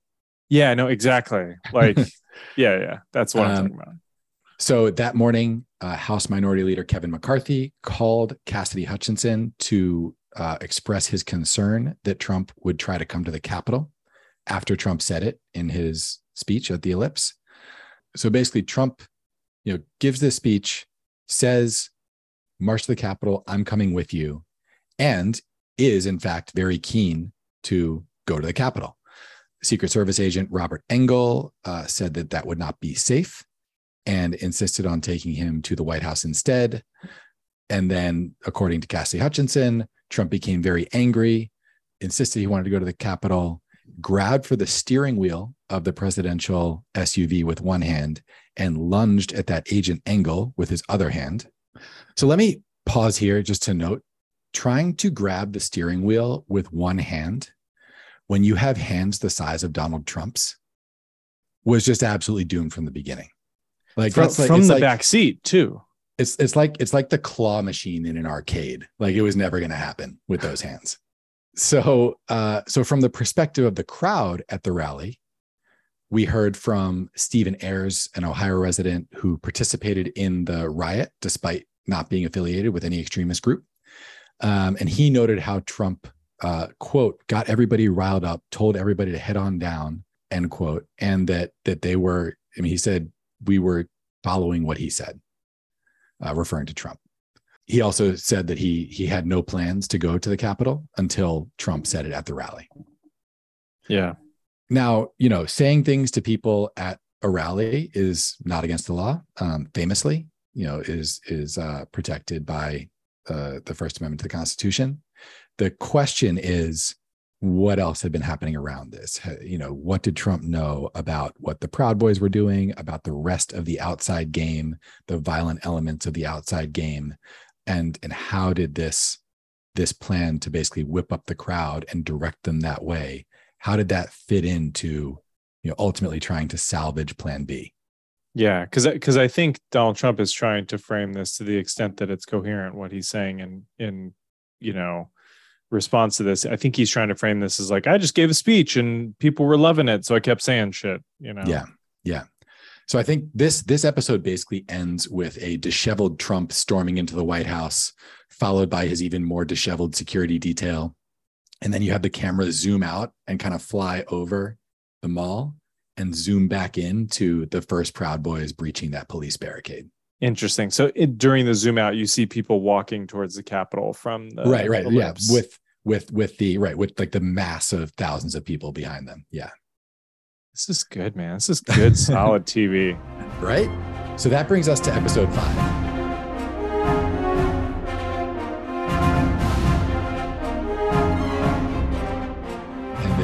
Yeah, no, exactly. Like, yeah, yeah, that's what um, I'm talking about. So that morning, uh, House Minority Leader Kevin McCarthy called Cassidy Hutchinson to uh, express his concern that Trump would try to come to the Capitol after Trump said it in his speech at the ellipse. So basically, Trump, you know, gives this speech, says, "March to the Capitol. I'm coming with you," and is in fact very keen to go to the Capitol. Secret Service agent Robert Engel uh, said that that would not be safe and insisted on taking him to the White House instead. And then, according to Cassidy Hutchinson, Trump became very angry, insisted he wanted to go to the Capitol, grabbed for the steering wheel of the presidential SUV with one hand, and lunged at that agent Engel with his other hand. So let me pause here just to note trying to grab the steering wheel with one hand when you have hands the size of Donald Trump's was just absolutely doomed from the beginning. Like from, like, from the like, back seat too. It's it's like it's like the claw machine in an arcade. Like it was never going to happen with those hands. So uh, so from the perspective of the crowd at the rally, we heard from Stephen Ayers, an Ohio resident who participated in the riot despite not being affiliated with any extremist group. Um, and he noted how Trump, uh, quote, got everybody riled up, told everybody to head on down, end quote, and that that they were. I mean, he said we were following what he said, uh, referring to Trump. He also said that he he had no plans to go to the Capitol until Trump said it at the rally. Yeah. Now, you know, saying things to people at a rally is not against the law. Um, famously, you know, is is uh, protected by uh, the First Amendment to the Constitution. The question is, what else had been happening around this? You know, what did Trump know about what the Proud Boys were doing, about the rest of the outside game, the violent elements of the outside game, and and how did this this plan to basically whip up the crowd and direct them that way? How did that fit into you know ultimately trying to salvage Plan B? Yeah, because because I think Donald Trump is trying to frame this to the extent that it's coherent what he's saying in in you know response to this. I think he's trying to frame this as like I just gave a speech and people were loving it, so I kept saying shit. You know. Yeah, yeah. So I think this this episode basically ends with a disheveled Trump storming into the White House, followed by his even more disheveled security detail, and then you have the camera zoom out and kind of fly over the mall and zoom back in to the first Proud Boys breaching that police barricade. Interesting. So it, during the zoom out, you see people walking towards the Capitol from the right, right, yeah, with with with the right with like the mass of thousands of people behind them. Yeah, this is good, man. This is good, solid TV. Right. So that brings us to episode five.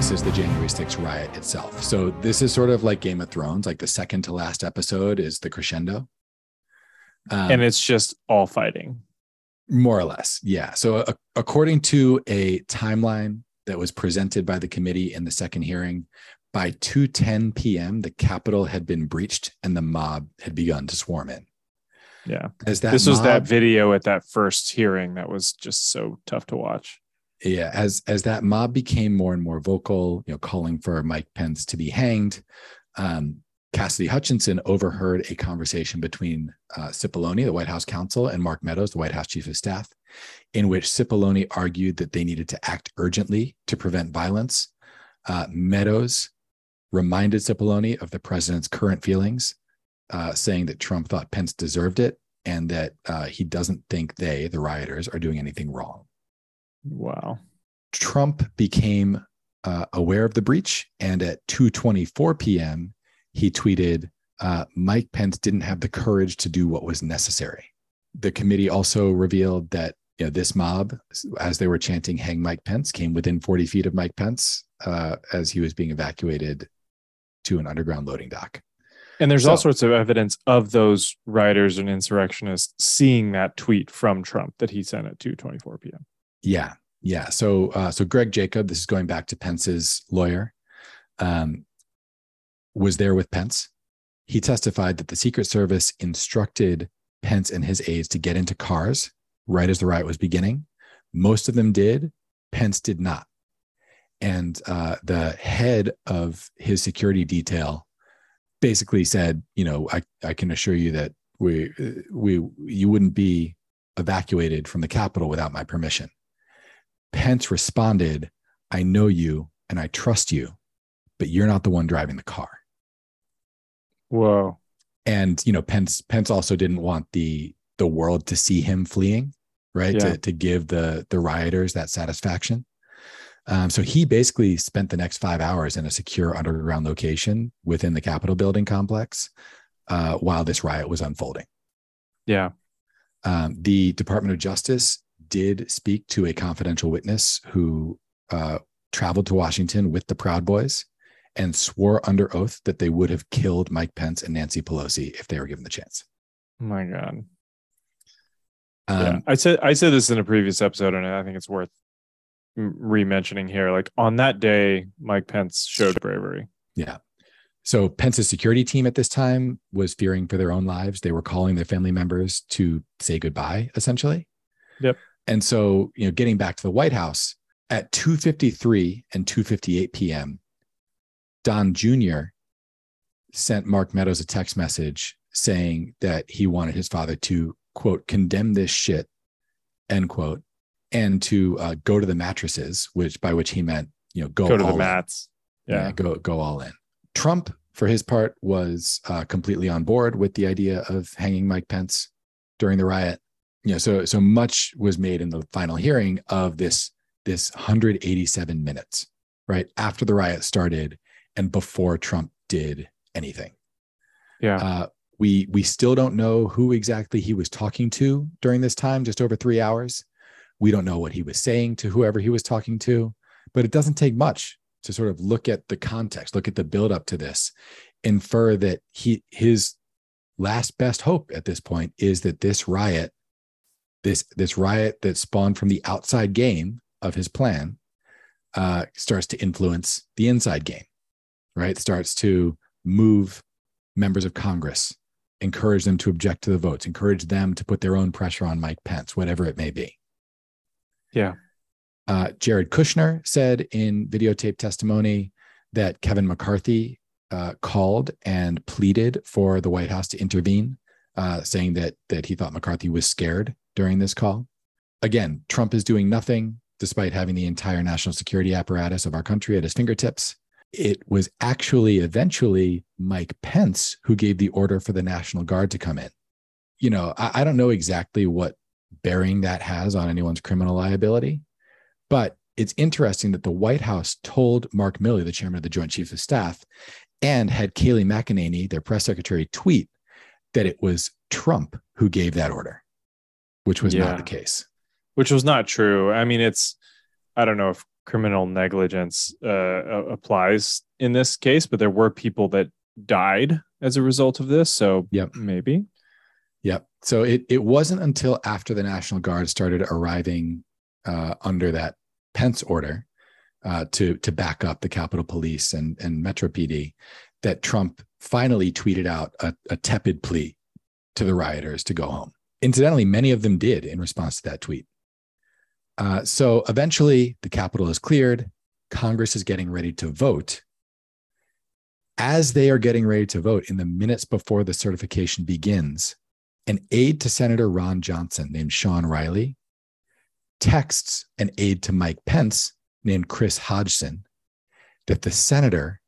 This is the January 6th riot itself. So this is sort of like Game of Thrones, like the second to last episode is the crescendo. Um, and it's just all fighting. More or less. Yeah. So uh, according to a timeline that was presented by the committee in the second hearing, by 2:10 p.m., the Capitol had been breached and the mob had begun to swarm in. Yeah. As that this mob, was that video at that first hearing that was just so tough to watch yeah as as that mob became more and more vocal you know calling for mike pence to be hanged um, cassidy hutchinson overheard a conversation between uh, cipollone the white house counsel and mark meadows the white house chief of staff in which cipollone argued that they needed to act urgently to prevent violence. Uh, meadows reminded cipollone of the president's current feelings uh, saying that trump thought pence deserved it and that uh, he doesn't think they the rioters are doing anything wrong Wow. Trump became uh, aware of the breach, and at 2:24 p.m., he tweeted, uh, "Mike Pence didn't have the courage to do what was necessary." The committee also revealed that you know, this mob, as they were chanting "Hang Mike Pence," came within 40 feet of Mike Pence uh, as he was being evacuated to an underground loading dock. And there's so, all sorts of evidence of those rioters and insurrectionists seeing that tweet from Trump that he sent at 2:24 p.m. Yeah, yeah. So, uh, so Greg Jacob, this is going back to Pence's lawyer, um, was there with Pence. He testified that the Secret Service instructed Pence and his aides to get into cars right as the riot was beginning. Most of them did. Pence did not. And uh, the head of his security detail basically said, you know, I, I can assure you that we we you wouldn't be evacuated from the Capitol without my permission. Pence responded, I know you and I trust you, but you're not the one driving the car. Whoa. And you know, Pence Pence also didn't want the the world to see him fleeing, right? Yeah. To to give the the rioters that satisfaction. Um, so he basically spent the next five hours in a secure underground location within the Capitol building complex uh, while this riot was unfolding. Yeah. Um, the Department of Justice did speak to a confidential witness who uh, traveled to Washington with the Proud Boys and swore under oath that they would have killed Mike Pence and Nancy Pelosi if they were given the chance. Oh my God. Um, yeah. I said I said this in a previous episode, and I think it's worth re-mentioning here. Like on that day, Mike Pence showed bravery. Yeah. So Pence's security team at this time was fearing for their own lives. They were calling their family members to say goodbye, essentially. Yep. And so, you know, getting back to the White House at 2:53 and 2:58 p.m., Don Jr. sent Mark Meadows a text message saying that he wanted his father to quote condemn this shit, end quote, and to uh, go to the mattresses, which by which he meant you know go, Go to the mats. Yeah. Yeah. go go all in. Trump, for his part, was uh, completely on board with the idea of hanging Mike Pence during the riot. You know, so so much was made in the final hearing of this this 187 minutes, right after the riot started and before Trump did anything. Yeah. Uh, we we still don't know who exactly he was talking to during this time, just over three hours. We don't know what he was saying to whoever he was talking to, but it doesn't take much to sort of look at the context, look at the build up to this, infer that he his last best hope at this point is that this riot, this this riot that spawned from the outside game of his plan, uh, starts to influence the inside game, right? Starts to move members of Congress, encourage them to object to the votes, encourage them to put their own pressure on Mike Pence, whatever it may be. Yeah. Uh, Jared Kushner said in videotape testimony that Kevin McCarthy uh, called and pleaded for the White House to intervene, uh, saying that that he thought McCarthy was scared during this call. Again, Trump is doing nothing despite having the entire national security apparatus of our country at his fingertips. It was actually eventually Mike Pence who gave the order for the National Guard to come in. You know, I, I don't know exactly what bearing that has on anyone's criminal liability, but it's interesting that the White House told Mark Milley, the chairman of the Joint Chiefs of Staff, and had Kayleigh McEnany, their press secretary, tweet that it was Trump who gave that order, which was Yeah. not the case. which was not true. I mean, it's I don't know if criminal negligence uh, applies in this case, but there were people that died as a result of this. So Yep. maybe. Yep. So it it wasn't until after the National Guard started arriving uh, under that Pence order uh, to to back up the Capitol Police and and Metro PD that Trump finally tweeted out a, a tepid plea to the rioters to go home. Incidentally, many of them did in response to that tweet. Uh, so eventually, the Capitol is cleared. Congress is getting ready to vote. As they are getting ready to vote, in the minutes before the certification begins, an aide to Senator Ron Johnson named Sean Riley texts an aide to Mike Pence named Chris Hodson that the senator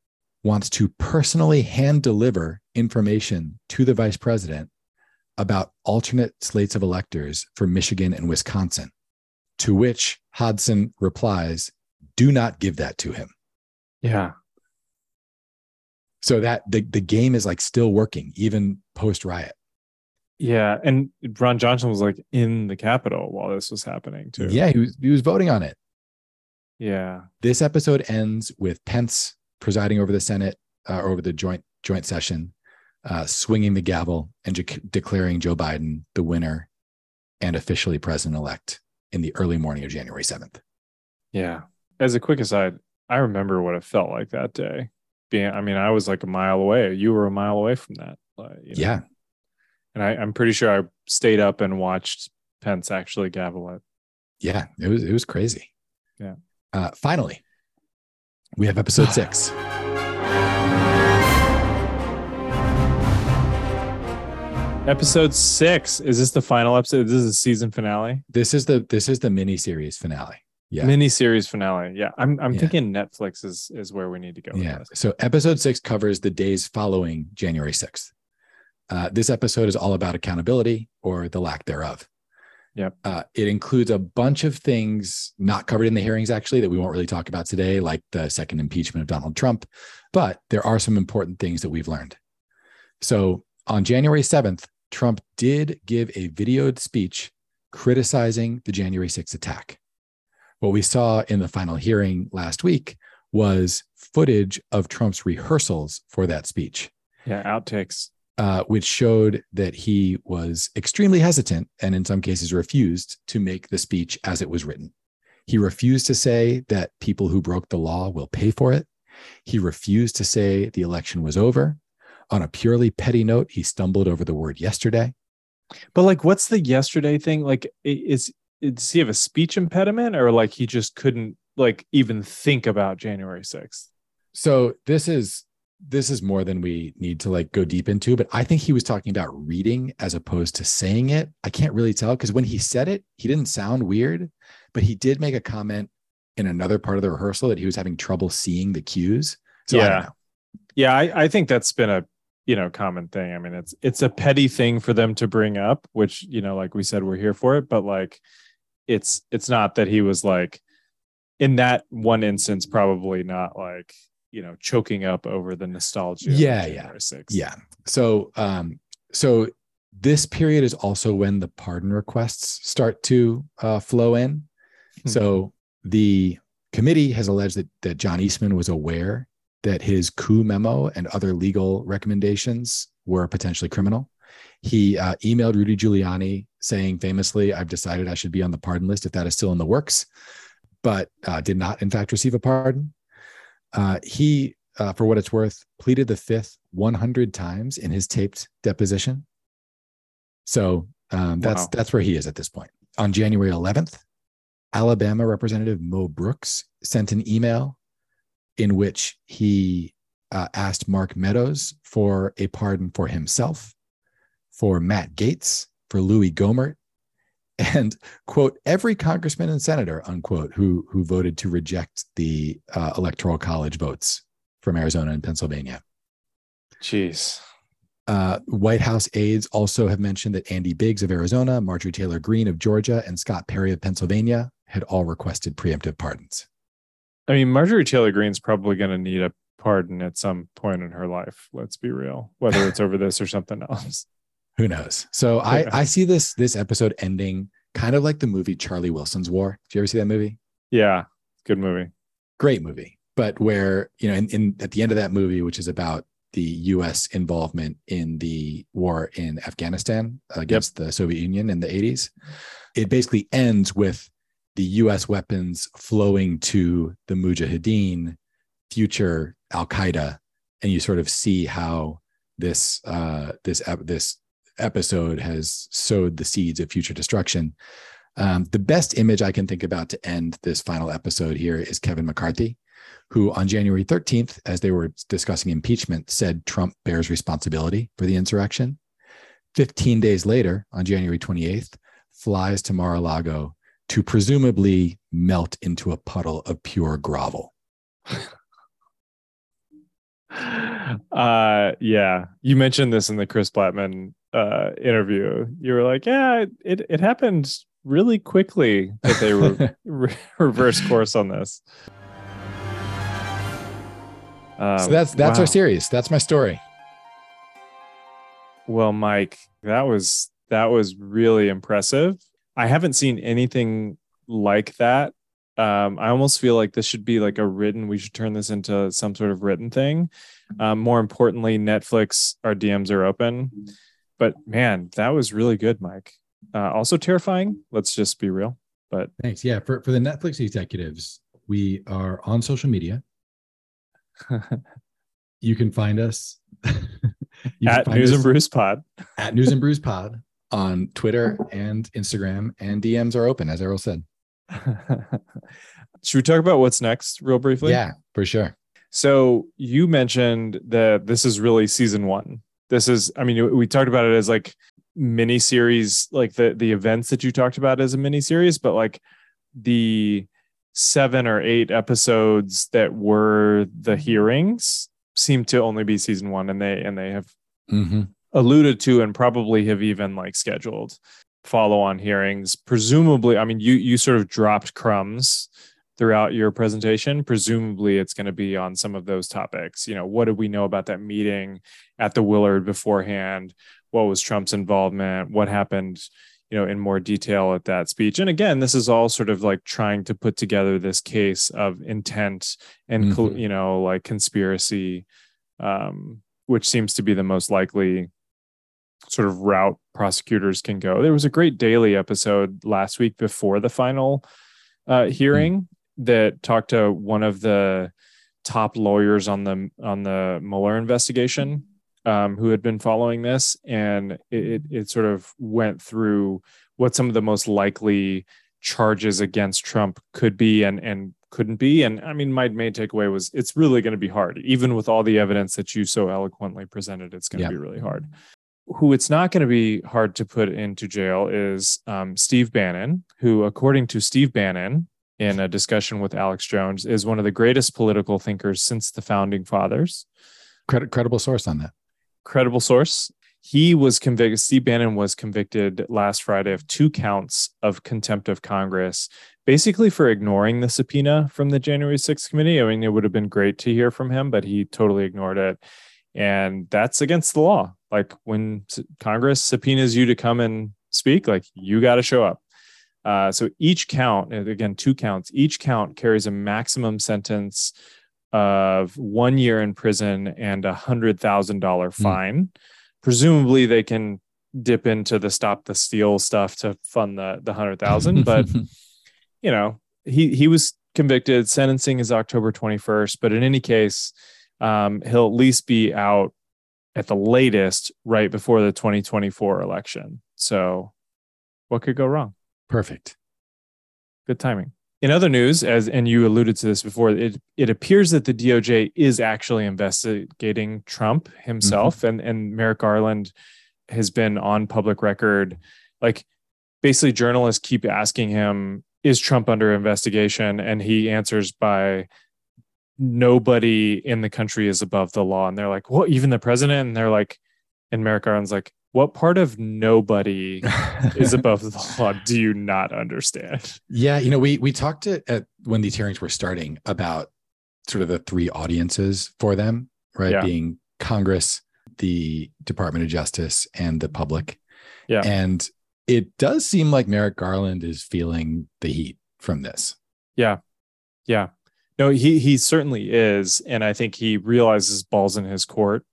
wants to personally hand deliver information to the vice president about alternate slates of electors for Michigan and Wisconsin. To which Hodson replies, Do not give that to him. Yeah. So that the, the game is like still working, even post riot. Yeah. And Ron Johnson was like in the Capitol while this was happening too. Yeah, he was, he was voting on it. Yeah. This episode ends with Pence presiding over the Senate, uh, over the joint joint session, uh, swinging the gavel and de- declaring Joe Biden the winner and officially president elect in the early morning of January seventh. Yeah. As a quick aside, I remember what it felt like that day. Being, I mean, I was like a mile away. You were a mile away from that. you know. Yeah, And I, I'm pretty sure I stayed up and watched Pence actually gavel it. yeah, it was it was crazy. Yeah. Uh, finally, we have episode six. Episode six. Is this the final episode? This is the season finale, This is the this is the mini series finale. Yeah. mini series finale. Yeah, I'm I'm Yeah. thinking Netflix is is where we need to go. Yeah. So episode six covers the days following January 6th. Uh, this episode is all about accountability or the lack thereof. Yep. Uh, it includes a bunch of things not covered in the hearings, actually, that we won't really talk about today, like the second impeachment of Donald Trump. But there are some important things that we've learned. So on January 7th, Trump did give a videoed speech criticizing the January 6th attack. What we saw in the final hearing last week was footage of Trump's rehearsals for that speech. Yeah, outtakes. uh, which showed that he was extremely hesitant and in some cases refused to make the speech as it was written. He refused to say that people who broke the law will pay for it. He refused to say the election was over. On a purely petty note, he stumbled over the word yesterday. But like, what's the yesterday thing? Like, is does he have a speech impediment, or like he just couldn't like even think about January 6th? So this is this is more than we need to like go deep into, but I think he was talking about reading as opposed to saying it. I can't really tell because when he said it, he didn't sound weird, but he did make a comment in another part of the rehearsal that he was having trouble seeing the cues. So yeah, I yeah, I, I think that's been a you know common thing. I mean, it's it's a petty thing for them to bring up, which you know, like we said, we're here for it, but like it's it's not that he was like in that one instance probably not like you know choking up over the nostalgia yeah yeah 6th. yeah so um so this period is also when the pardon requests start to uh, flow in mm-hmm. so the committee has alleged that, that john eastman was aware that his coup memo and other legal recommendations were potentially criminal he uh, emailed rudy giuliani saying famously i've decided i should be on the pardon list if that is still in the works but uh, did not in fact receive a pardon uh, he, uh, for what it's worth, pleaded the fifth 100 times in his taped deposition. So um, that's wow. that's where he is at this point. On January 11th, Alabama Representative Mo Brooks sent an email in which he uh, asked Mark Meadows for a pardon for himself, for Matt Gaetz, for Louie Gohmert, and quote every congressman and senator unquote who who voted to reject the uh, electoral college votes from Arizona and Pennsylvania. Jeez. Uh, White House aides also have mentioned that Andy Biggs of Arizona, Marjorie Taylor Greene of Georgia, and Scott Perry of Pennsylvania had all requested preemptive pardons. I mean, Marjorie Taylor Greene's probably going to need a pardon at some point in her life. Let's be real, whether it's over this or something else who knows? So yeah. I I see this this episode ending kind of like the movie Charlie Wilson's War. Did you ever see that movie? Yeah, good movie. Great movie. But where, you know, in, in at the end of that movie, which is about the US involvement in the war in Afghanistan against yep. the Soviet Union in the 80s, it basically ends with the US weapons flowing to the Mujahideen, future Al Qaeda, and you sort of see how this uh, this this episode has sowed the seeds of future destruction. Um, the best image I can think about to end this final episode here is Kevin McCarthy, who on January 13th, as they were discussing impeachment, said Trump bears responsibility for the insurrection. 15 days later, on January 28th, flies to Mar a Lago to presumably melt into a puddle of pure grovel. uh yeah you mentioned this in the chris Blattman uh, interview, you were like, "Yeah, it it happened really quickly that they re- re- reverse course on this." Um, so that's that's wow. our series. That's my story. Well, Mike, that was that was really impressive. I haven't seen anything like that. Um, I almost feel like this should be like a written. We should turn this into some sort of written thing. Um, more importantly, Netflix, our DMs are open but man, that was really good, Mike. Uh, also terrifying. Let's just be real. But thanks. Yeah, for for the Netflix executives, we are on social media. you can find us at News us and Brews Pod. At News and Brews Pod on Twitter and Instagram, and DMs are open, as Errol said. Should we talk about what's next, real briefly? Yeah, for sure. So you mentioned that this is really season one this is i mean we talked about it as like mini series like the the events that you talked about as a mini series but like the seven or eight episodes that were the hearings seem to only be season one and they and they have mm-hmm. Alluded to and probably have even like scheduled follow on hearings. Presumably i mean you you sort of dropped crumbs throughout your presentation. Presumably it's going to be on some of those topics. You know what did we know about that meeting at the willard beforehand? What was trump's involvement? What happened you know in more detail at that speech? And again this is all sort of like trying to put together this case of intent and mm-hmm. you know like conspiracy um which seems to be the most likely sort of route prosecutors can go. There was a great daily episode last week before the final uh, hearing mm. that talked to one of the top lawyers on the on the Mueller investigation um, who had been following this, and it, it sort of went through what some of the most likely charges against Trump could be and and couldn't be. And I mean, my main takeaway was it's really going to be hard, even with all the evidence that you so eloquently presented. It's going to yeah. be really hard. Who it's not going to be hard to put into jail is um, Steve Bannon, who, according to Steve Bannon, in a discussion with Alex Jones, is one of the greatest political thinkers since the founding fathers. Cred- credible source on that. Credible source. He was convicted, Steve Bannon was convicted last Friday of two counts of contempt of Congress, basically for ignoring the subpoena from the January 6th committee. I mean, it would have been great to hear from him, but he totally ignored it. And that's against the law. Like when Congress subpoenas you to come and speak, like you got to show up. Uh, so each count, again, two counts, each count carries a maximum sentence of one year in prison and a hundred thousand dollar hmm. fine. Mm. Presumably, they can dip into the stop the steal stuff to fund the the hundred thousand, but you know, he he was convicted. Sentencing is October twenty first, but in any case, um, he'll at least be out at the latest right before the 2024 election. So, what could go wrong? Perfect. Good timing. In other news, as and you alluded to this before, it it appears that the DOJ is actually investigating Trump himself, mm-hmm. and and Merrick Garland has been on public record, like basically journalists keep asking him, "Is Trump under investigation?" and he answers by, "Nobody in the country is above the law," and they're like, well, Even the president?" And they're like, and Merrick Garland's like, what part of nobody is above the law do you not understand? Yeah you know we we talked at, at, when these hearings were starting about sort of the three audiences for them right? Yeah. being congress the department of justice and the public. Yeah. And it does seem like merrick garland is feeling the heat from this. Yeah. Yeah no he he certainly is and i think he realizes balls in his court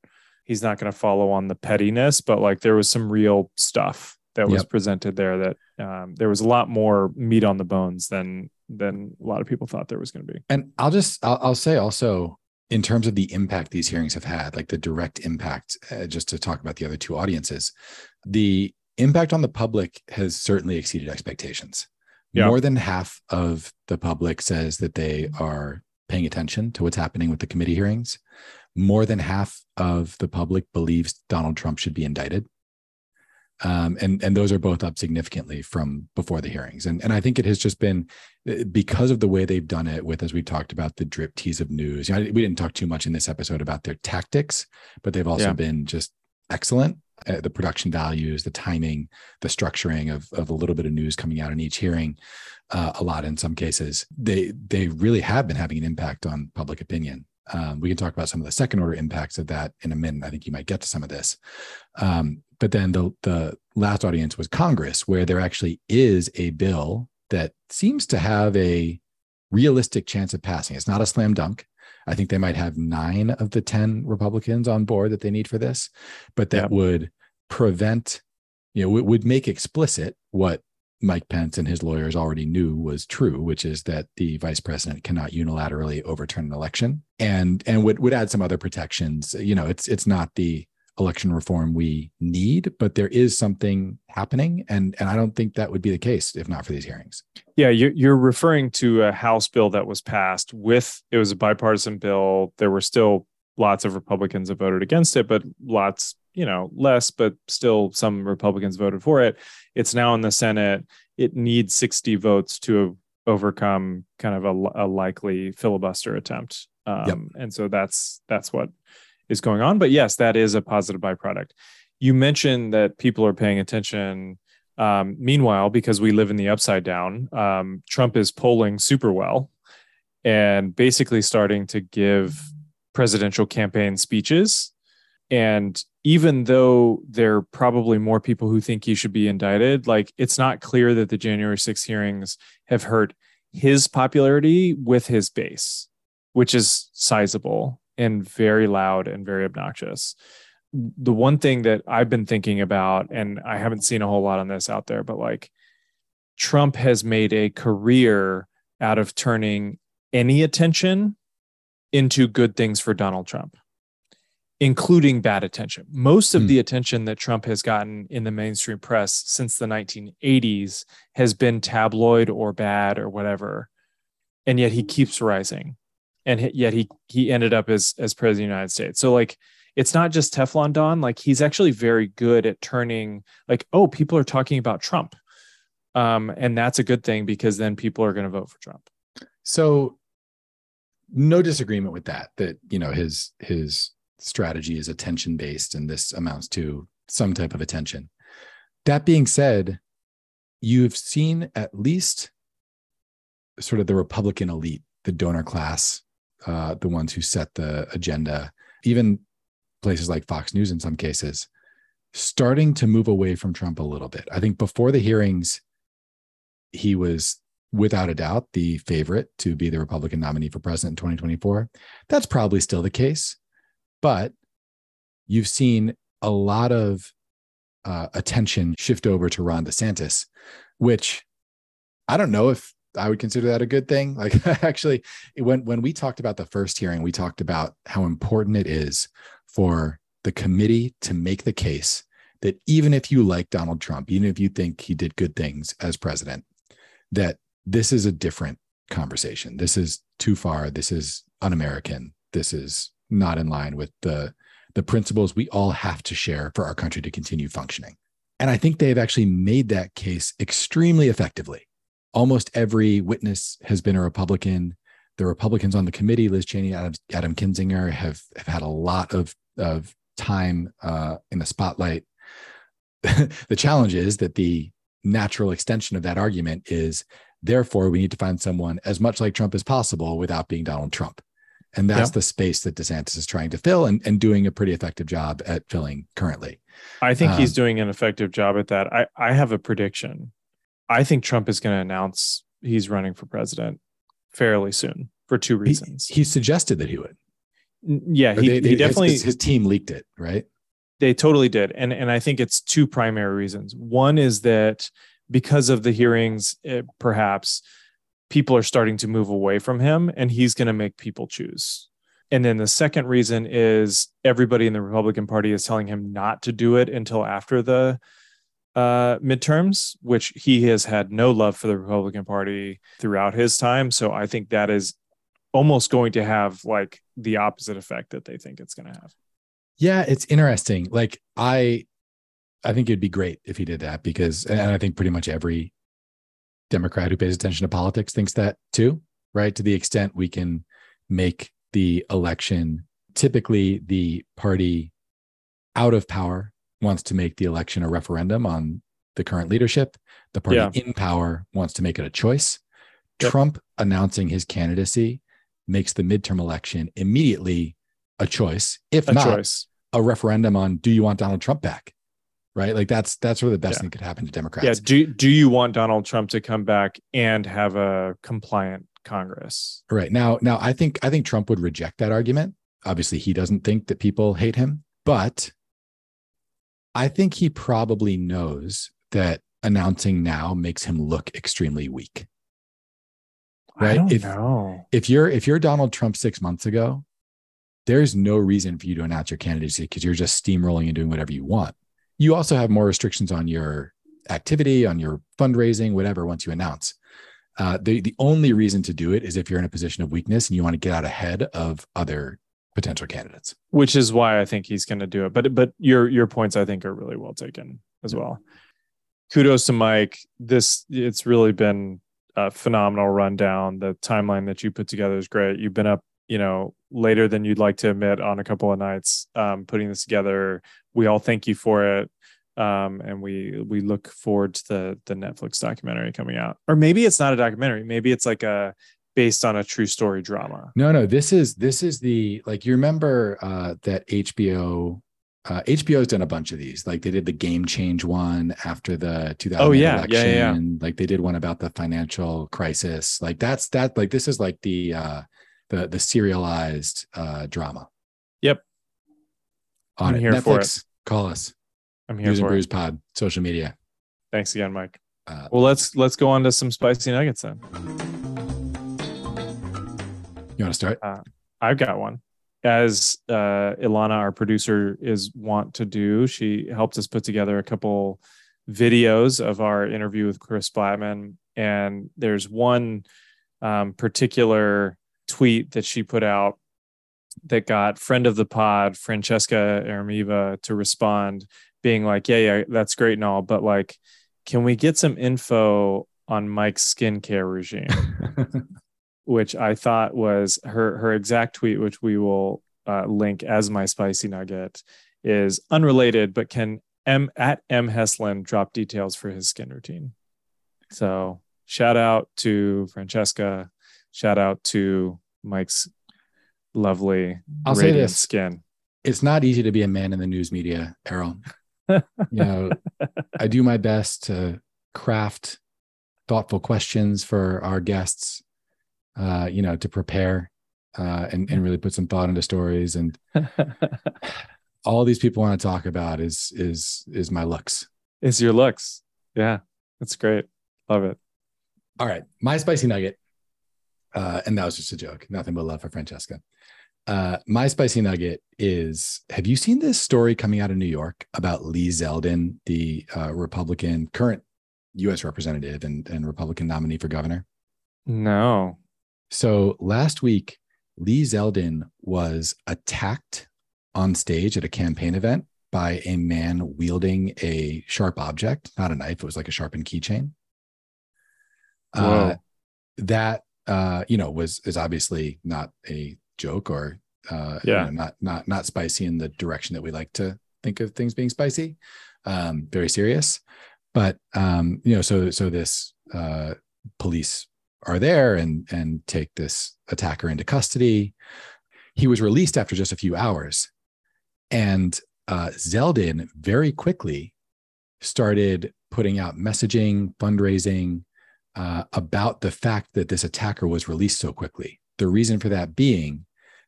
he's not going to follow on the pettiness, but like there was some real stuff that was yep. presented there that um, there was a lot more meat on the bones than than a lot of people thought there was going to be. And I'll just I'll, I'll, say also in terms of the impact these hearings have had, like the direct impact, uh, just to talk about the other two audiences, the impact on the public has certainly exceeded expectations. Yep. More than half of the public says that they are paying attention to what's happening with the committee hearings more than half of the public believes Donald Trump should be indicted. Um, and and those are both up significantly from before the hearings. And and I think it has just been uh, because of the way they've done it with, as we talked about, the drip tease of news. You know, we didn't talk too much in this episode about their tactics, but they've also yeah. been just excellent. Uh, the production values, the timing, the structuring of of a little bit of news coming out in each hearing, uh, a lot in some cases. They they really have been having an impact on public opinion. Um, we can talk about some of the second order impacts of that in a minute. I think you might get to some of this. Um, but then the the last audience was Congress, where there actually is a bill that seems to have a realistic chance of passing. It's not a slam dunk. I think they might have nine of the 10 Republicans on board that they need for this, but that yeah. would prevent, you know, it would make explicit what Mike Pence and his lawyers already knew was true, which is that the vice president cannot unilaterally overturn an election, and and would would add some other protections. You know, it's it's not the election reform we need, but there is something happening, and and I don't think that would be the case if not for these hearings. Yeah, you're, you're referring to a House bill that was passed with it was a bipartisan bill. There were still lots of Republicans that voted against it, but lots you know less but still some republicans voted for it it's now in the senate it needs 60 votes to overcome kind of a, a likely filibuster attempt um, yep. and so that's that's what is going on but yes that is a positive byproduct. You mentioned that people are paying attention um, meanwhile because we live in the upside down um, trump is polling super well and basically starting to give presidential campaign speeches. And even though there are probably more people who think he should be indicted, like it's not clear that the January 6 hearings have hurt his popularity with his base, which is sizable and very loud and very obnoxious. the one thing that I've been thinking about, and I haven't seen a whole lot on this out there, but like Trump has made a career out of turning any attention into good things for Donald Trump, including bad attention. Most of mm. the attention that Trump has gotten in the mainstream press since the 1980s has been tabloid or bad or whatever. And yet he keeps rising. And yet he he ended up as as president of the United States. So like it's not just Teflon Don, like he's actually very good at turning like, oh, people are talking about Trump. Um, and that's a good thing because then people are going to vote for Trump. So no disagreement with that that you know his his strategy is attention based and this amounts to some type of attention that being said you've seen at least sort of the republican elite the donor class uh, the ones who set the agenda even places like fox news in some cases starting to move away from trump a little bit i think before the hearings he was without a doubt the favorite to be the Republican nominee for president in 2024. That's probably still the case, but you've seen a lot of uh, attention shift over to Ron DeSantis, which I don't know if I would consider that a good thing. Like actually, when when we talked about the first hearing, we talked about how important it is for the committee to make the case that even if you like Donald Trump, even if you think he did good things as president, that this is a different conversation. This is too far. This is un-American. This is not in line with the the principles we all have to share for our country to continue functioning. And I think they have actually made that case extremely effectively. Almost every witness has been a Republican. The Republicans on the committee, Liz Cheney, Adam, Adam Kinzinger, have, have had a lot of, of time uh, in the spotlight. the challenge is that the natural extension of that argument is Therefore, we need to find someone as much like Trump as possible without being Donald Trump. And that's yeah. the space that DeSantis is trying to fill and, and doing a pretty effective job at filling currently. I think um, he's doing an effective job at that. I, I have a prediction. I think Trump is going to announce he's running for president fairly soon for two reasons. He, he suggested that he would. Yeah, he, they, they, he definitely his, his team leaked it, right? They totally did. And and I think it's two primary reasons. One is that because of the hearings, it, perhaps people are starting to move away from him and he's going to make people choose. And then the second reason is everybody in the Republican Party is telling him not to do it until after the uh, midterms, which he has had no love for the Republican Party throughout his time. So I think that is almost going to have like the opposite effect that they think it's going to have. Yeah, it's interesting. Like I I think it'd be great if he did that because, and I think pretty much every Democrat who pays attention to politics thinks that too, right? To the extent we can make the election, typically the party out of power wants to make the election a referendum on the current leadership. The party yeah. in power wants to make it a choice. Yep. Trump announcing his candidacy makes the midterm election immediately a choice, if a not choice. a referendum on do you want Donald Trump back? right? Like that's that's where the best yeah. thing could happen to Democrats. Yeah. Do do you want Donald Trump to come back and have a compliant Congress? Right. Now now I think I think Trump would reject that argument. Obviously, he doesn't think that people hate him, but I think he probably knows that announcing now makes him look extremely weak. Right? I don't if, know. If you're if you're Donald Trump six months ago, there's no reason for you to announce your candidacy because you're just steamrolling and doing whatever you want you also have more restrictions on your activity, on your fundraising, whatever, once you announce. Uh, the, the only reason to do it is if you're in a position of weakness and you want to get out ahead of other potential candidates. Which is why I think he's going to do it. But but your your points I think are really well taken as well. Kudos to Mike. This it's really been a phenomenal rundown. The timeline that you put together is great. You've been up, you know, later than you'd like to admit on a couple of nights um, putting this together we all thank you for it um, and we we look forward to the the Netflix documentary coming out. Or maybe it's not a documentary. Maybe it's like a based on a true story drama. No, no. This is this is the like you remember uh, that HBO. Uh, HBO's done a bunch of these. Like they did the Game Change one after the 2000 oh, yeah, election. Yeah, yeah, yeah. Like they did one about the financial crisis. Like that's that. Like this is like the uh, the the serialized uh, drama. Yep On I'm it. Netflix, for it. call us. I'm here News and. Brews Pod, social media. Thanks again, Mike. Uh, Well, let's let's go on to some spicy nuggets then. You want to start? I've got one. As uh, Ilana, our producer, is want to do, she helped us put together a couple videos of our interview with Chris Blattman. And there's one um, particular tweet that she put out that got friend of the pod, Francesca Ermiva, to respond, being like, Yeah, yeah, that's great and all, but like, can we get some info on Mike's skincare regime? which I thought was her her exact tweet, which we will uh, link as my spicy nugget, is unrelated, but can M at M Heslin drop details for his skin routine. So shout out to Francesca, shout out to Mike's lovely I'll say radiant this. skin. it's not easy to be a man in the news media, Errol. you know, I do my best to craft thoughtful questions for our guests, uh, you know, to prepare uh, and, and really put some thought into stories. And all these people want to talk about is is is my looks. Is your looks. Yeah, that's great. Love it. All right, my spicy nugget, uh, and that was just a joke. Nothing but love for Francesca. Uh, my spicy nugget is: Have you seen this story coming out of New York about Lee Zeldin, the uh, Republican current U.S. representative and, and Republican nominee for governor? No. So last week, Lee Zeldin was attacked on stage at a campaign event by a man wielding a sharp object, not a knife. It was like a sharpened keychain. Uh, that uh, you know was is obviously not a joke or uh, you Yeah. know, not not not spicy in the direction that we like to think of things being spicy. Um, very serious, but um, you know, so so this uh, police are there and and take this attacker into custody. He was released after just a few hours, and uh, Zeldin very quickly started putting out messaging, fundraising uh, about the fact that this attacker was released so quickly. The reason for that being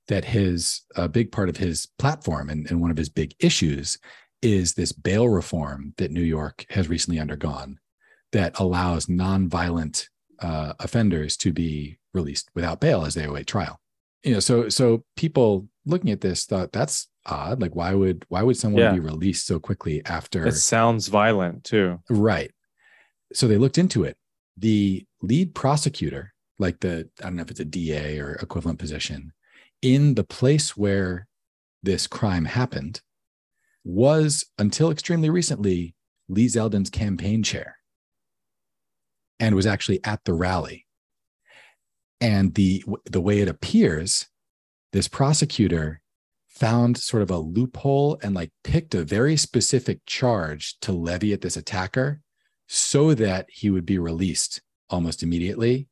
that his a big part of his platform and, and one of his big issues is this bail reform that New York has recently undergone that allows nonviolent uh, offenders to be released without bail as they await trial. You know, so so people looking at this thought that's odd. Like, why would why would someone Yeah. be released so quickly after? It sounds violent too. Right. So they looked into it. The lead prosecutor, like the, I don't know if it's a DA or equivalent position, in the place where this crime happened was until extremely recently Lee Zeldin's campaign chair and was actually at the rally. And the the way it appears, this prosecutor found sort of a loophole and like picked a very specific charge to levy at this attacker so that he would be released almost immediately,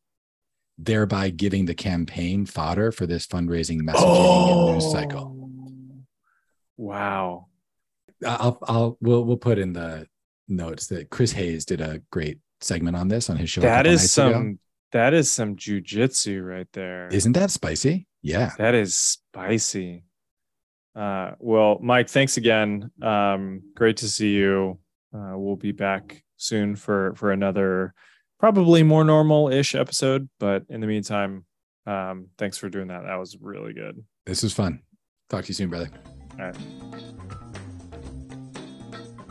thereby giving the campaign fodder for this fundraising messaging and news oh. cycle. Wow. I'll, I'll, we'll, we'll put in the notes that Chris Hayes did a great segment on this on his show. That is some ago. that is some jujitsu right there. Isn't that spicy? Yeah. That is spicy. Uh, well, Mike, thanks again. Um, great to see you. Uh, we'll be back soon for for another probably more normal-ish episode. But in the meantime, um, thanks for doing that. That was really good. This was fun. Talk to you soon, brother. All right.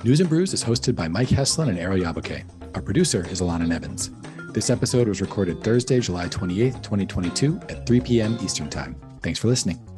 News and Brews is hosted by Mike Heslin and Ariel Yabuke. Our producer is Alana Nevins. This episode was recorded Thursday, July 28th, 2022 at 3 p.m. Eastern Time. Thanks for listening.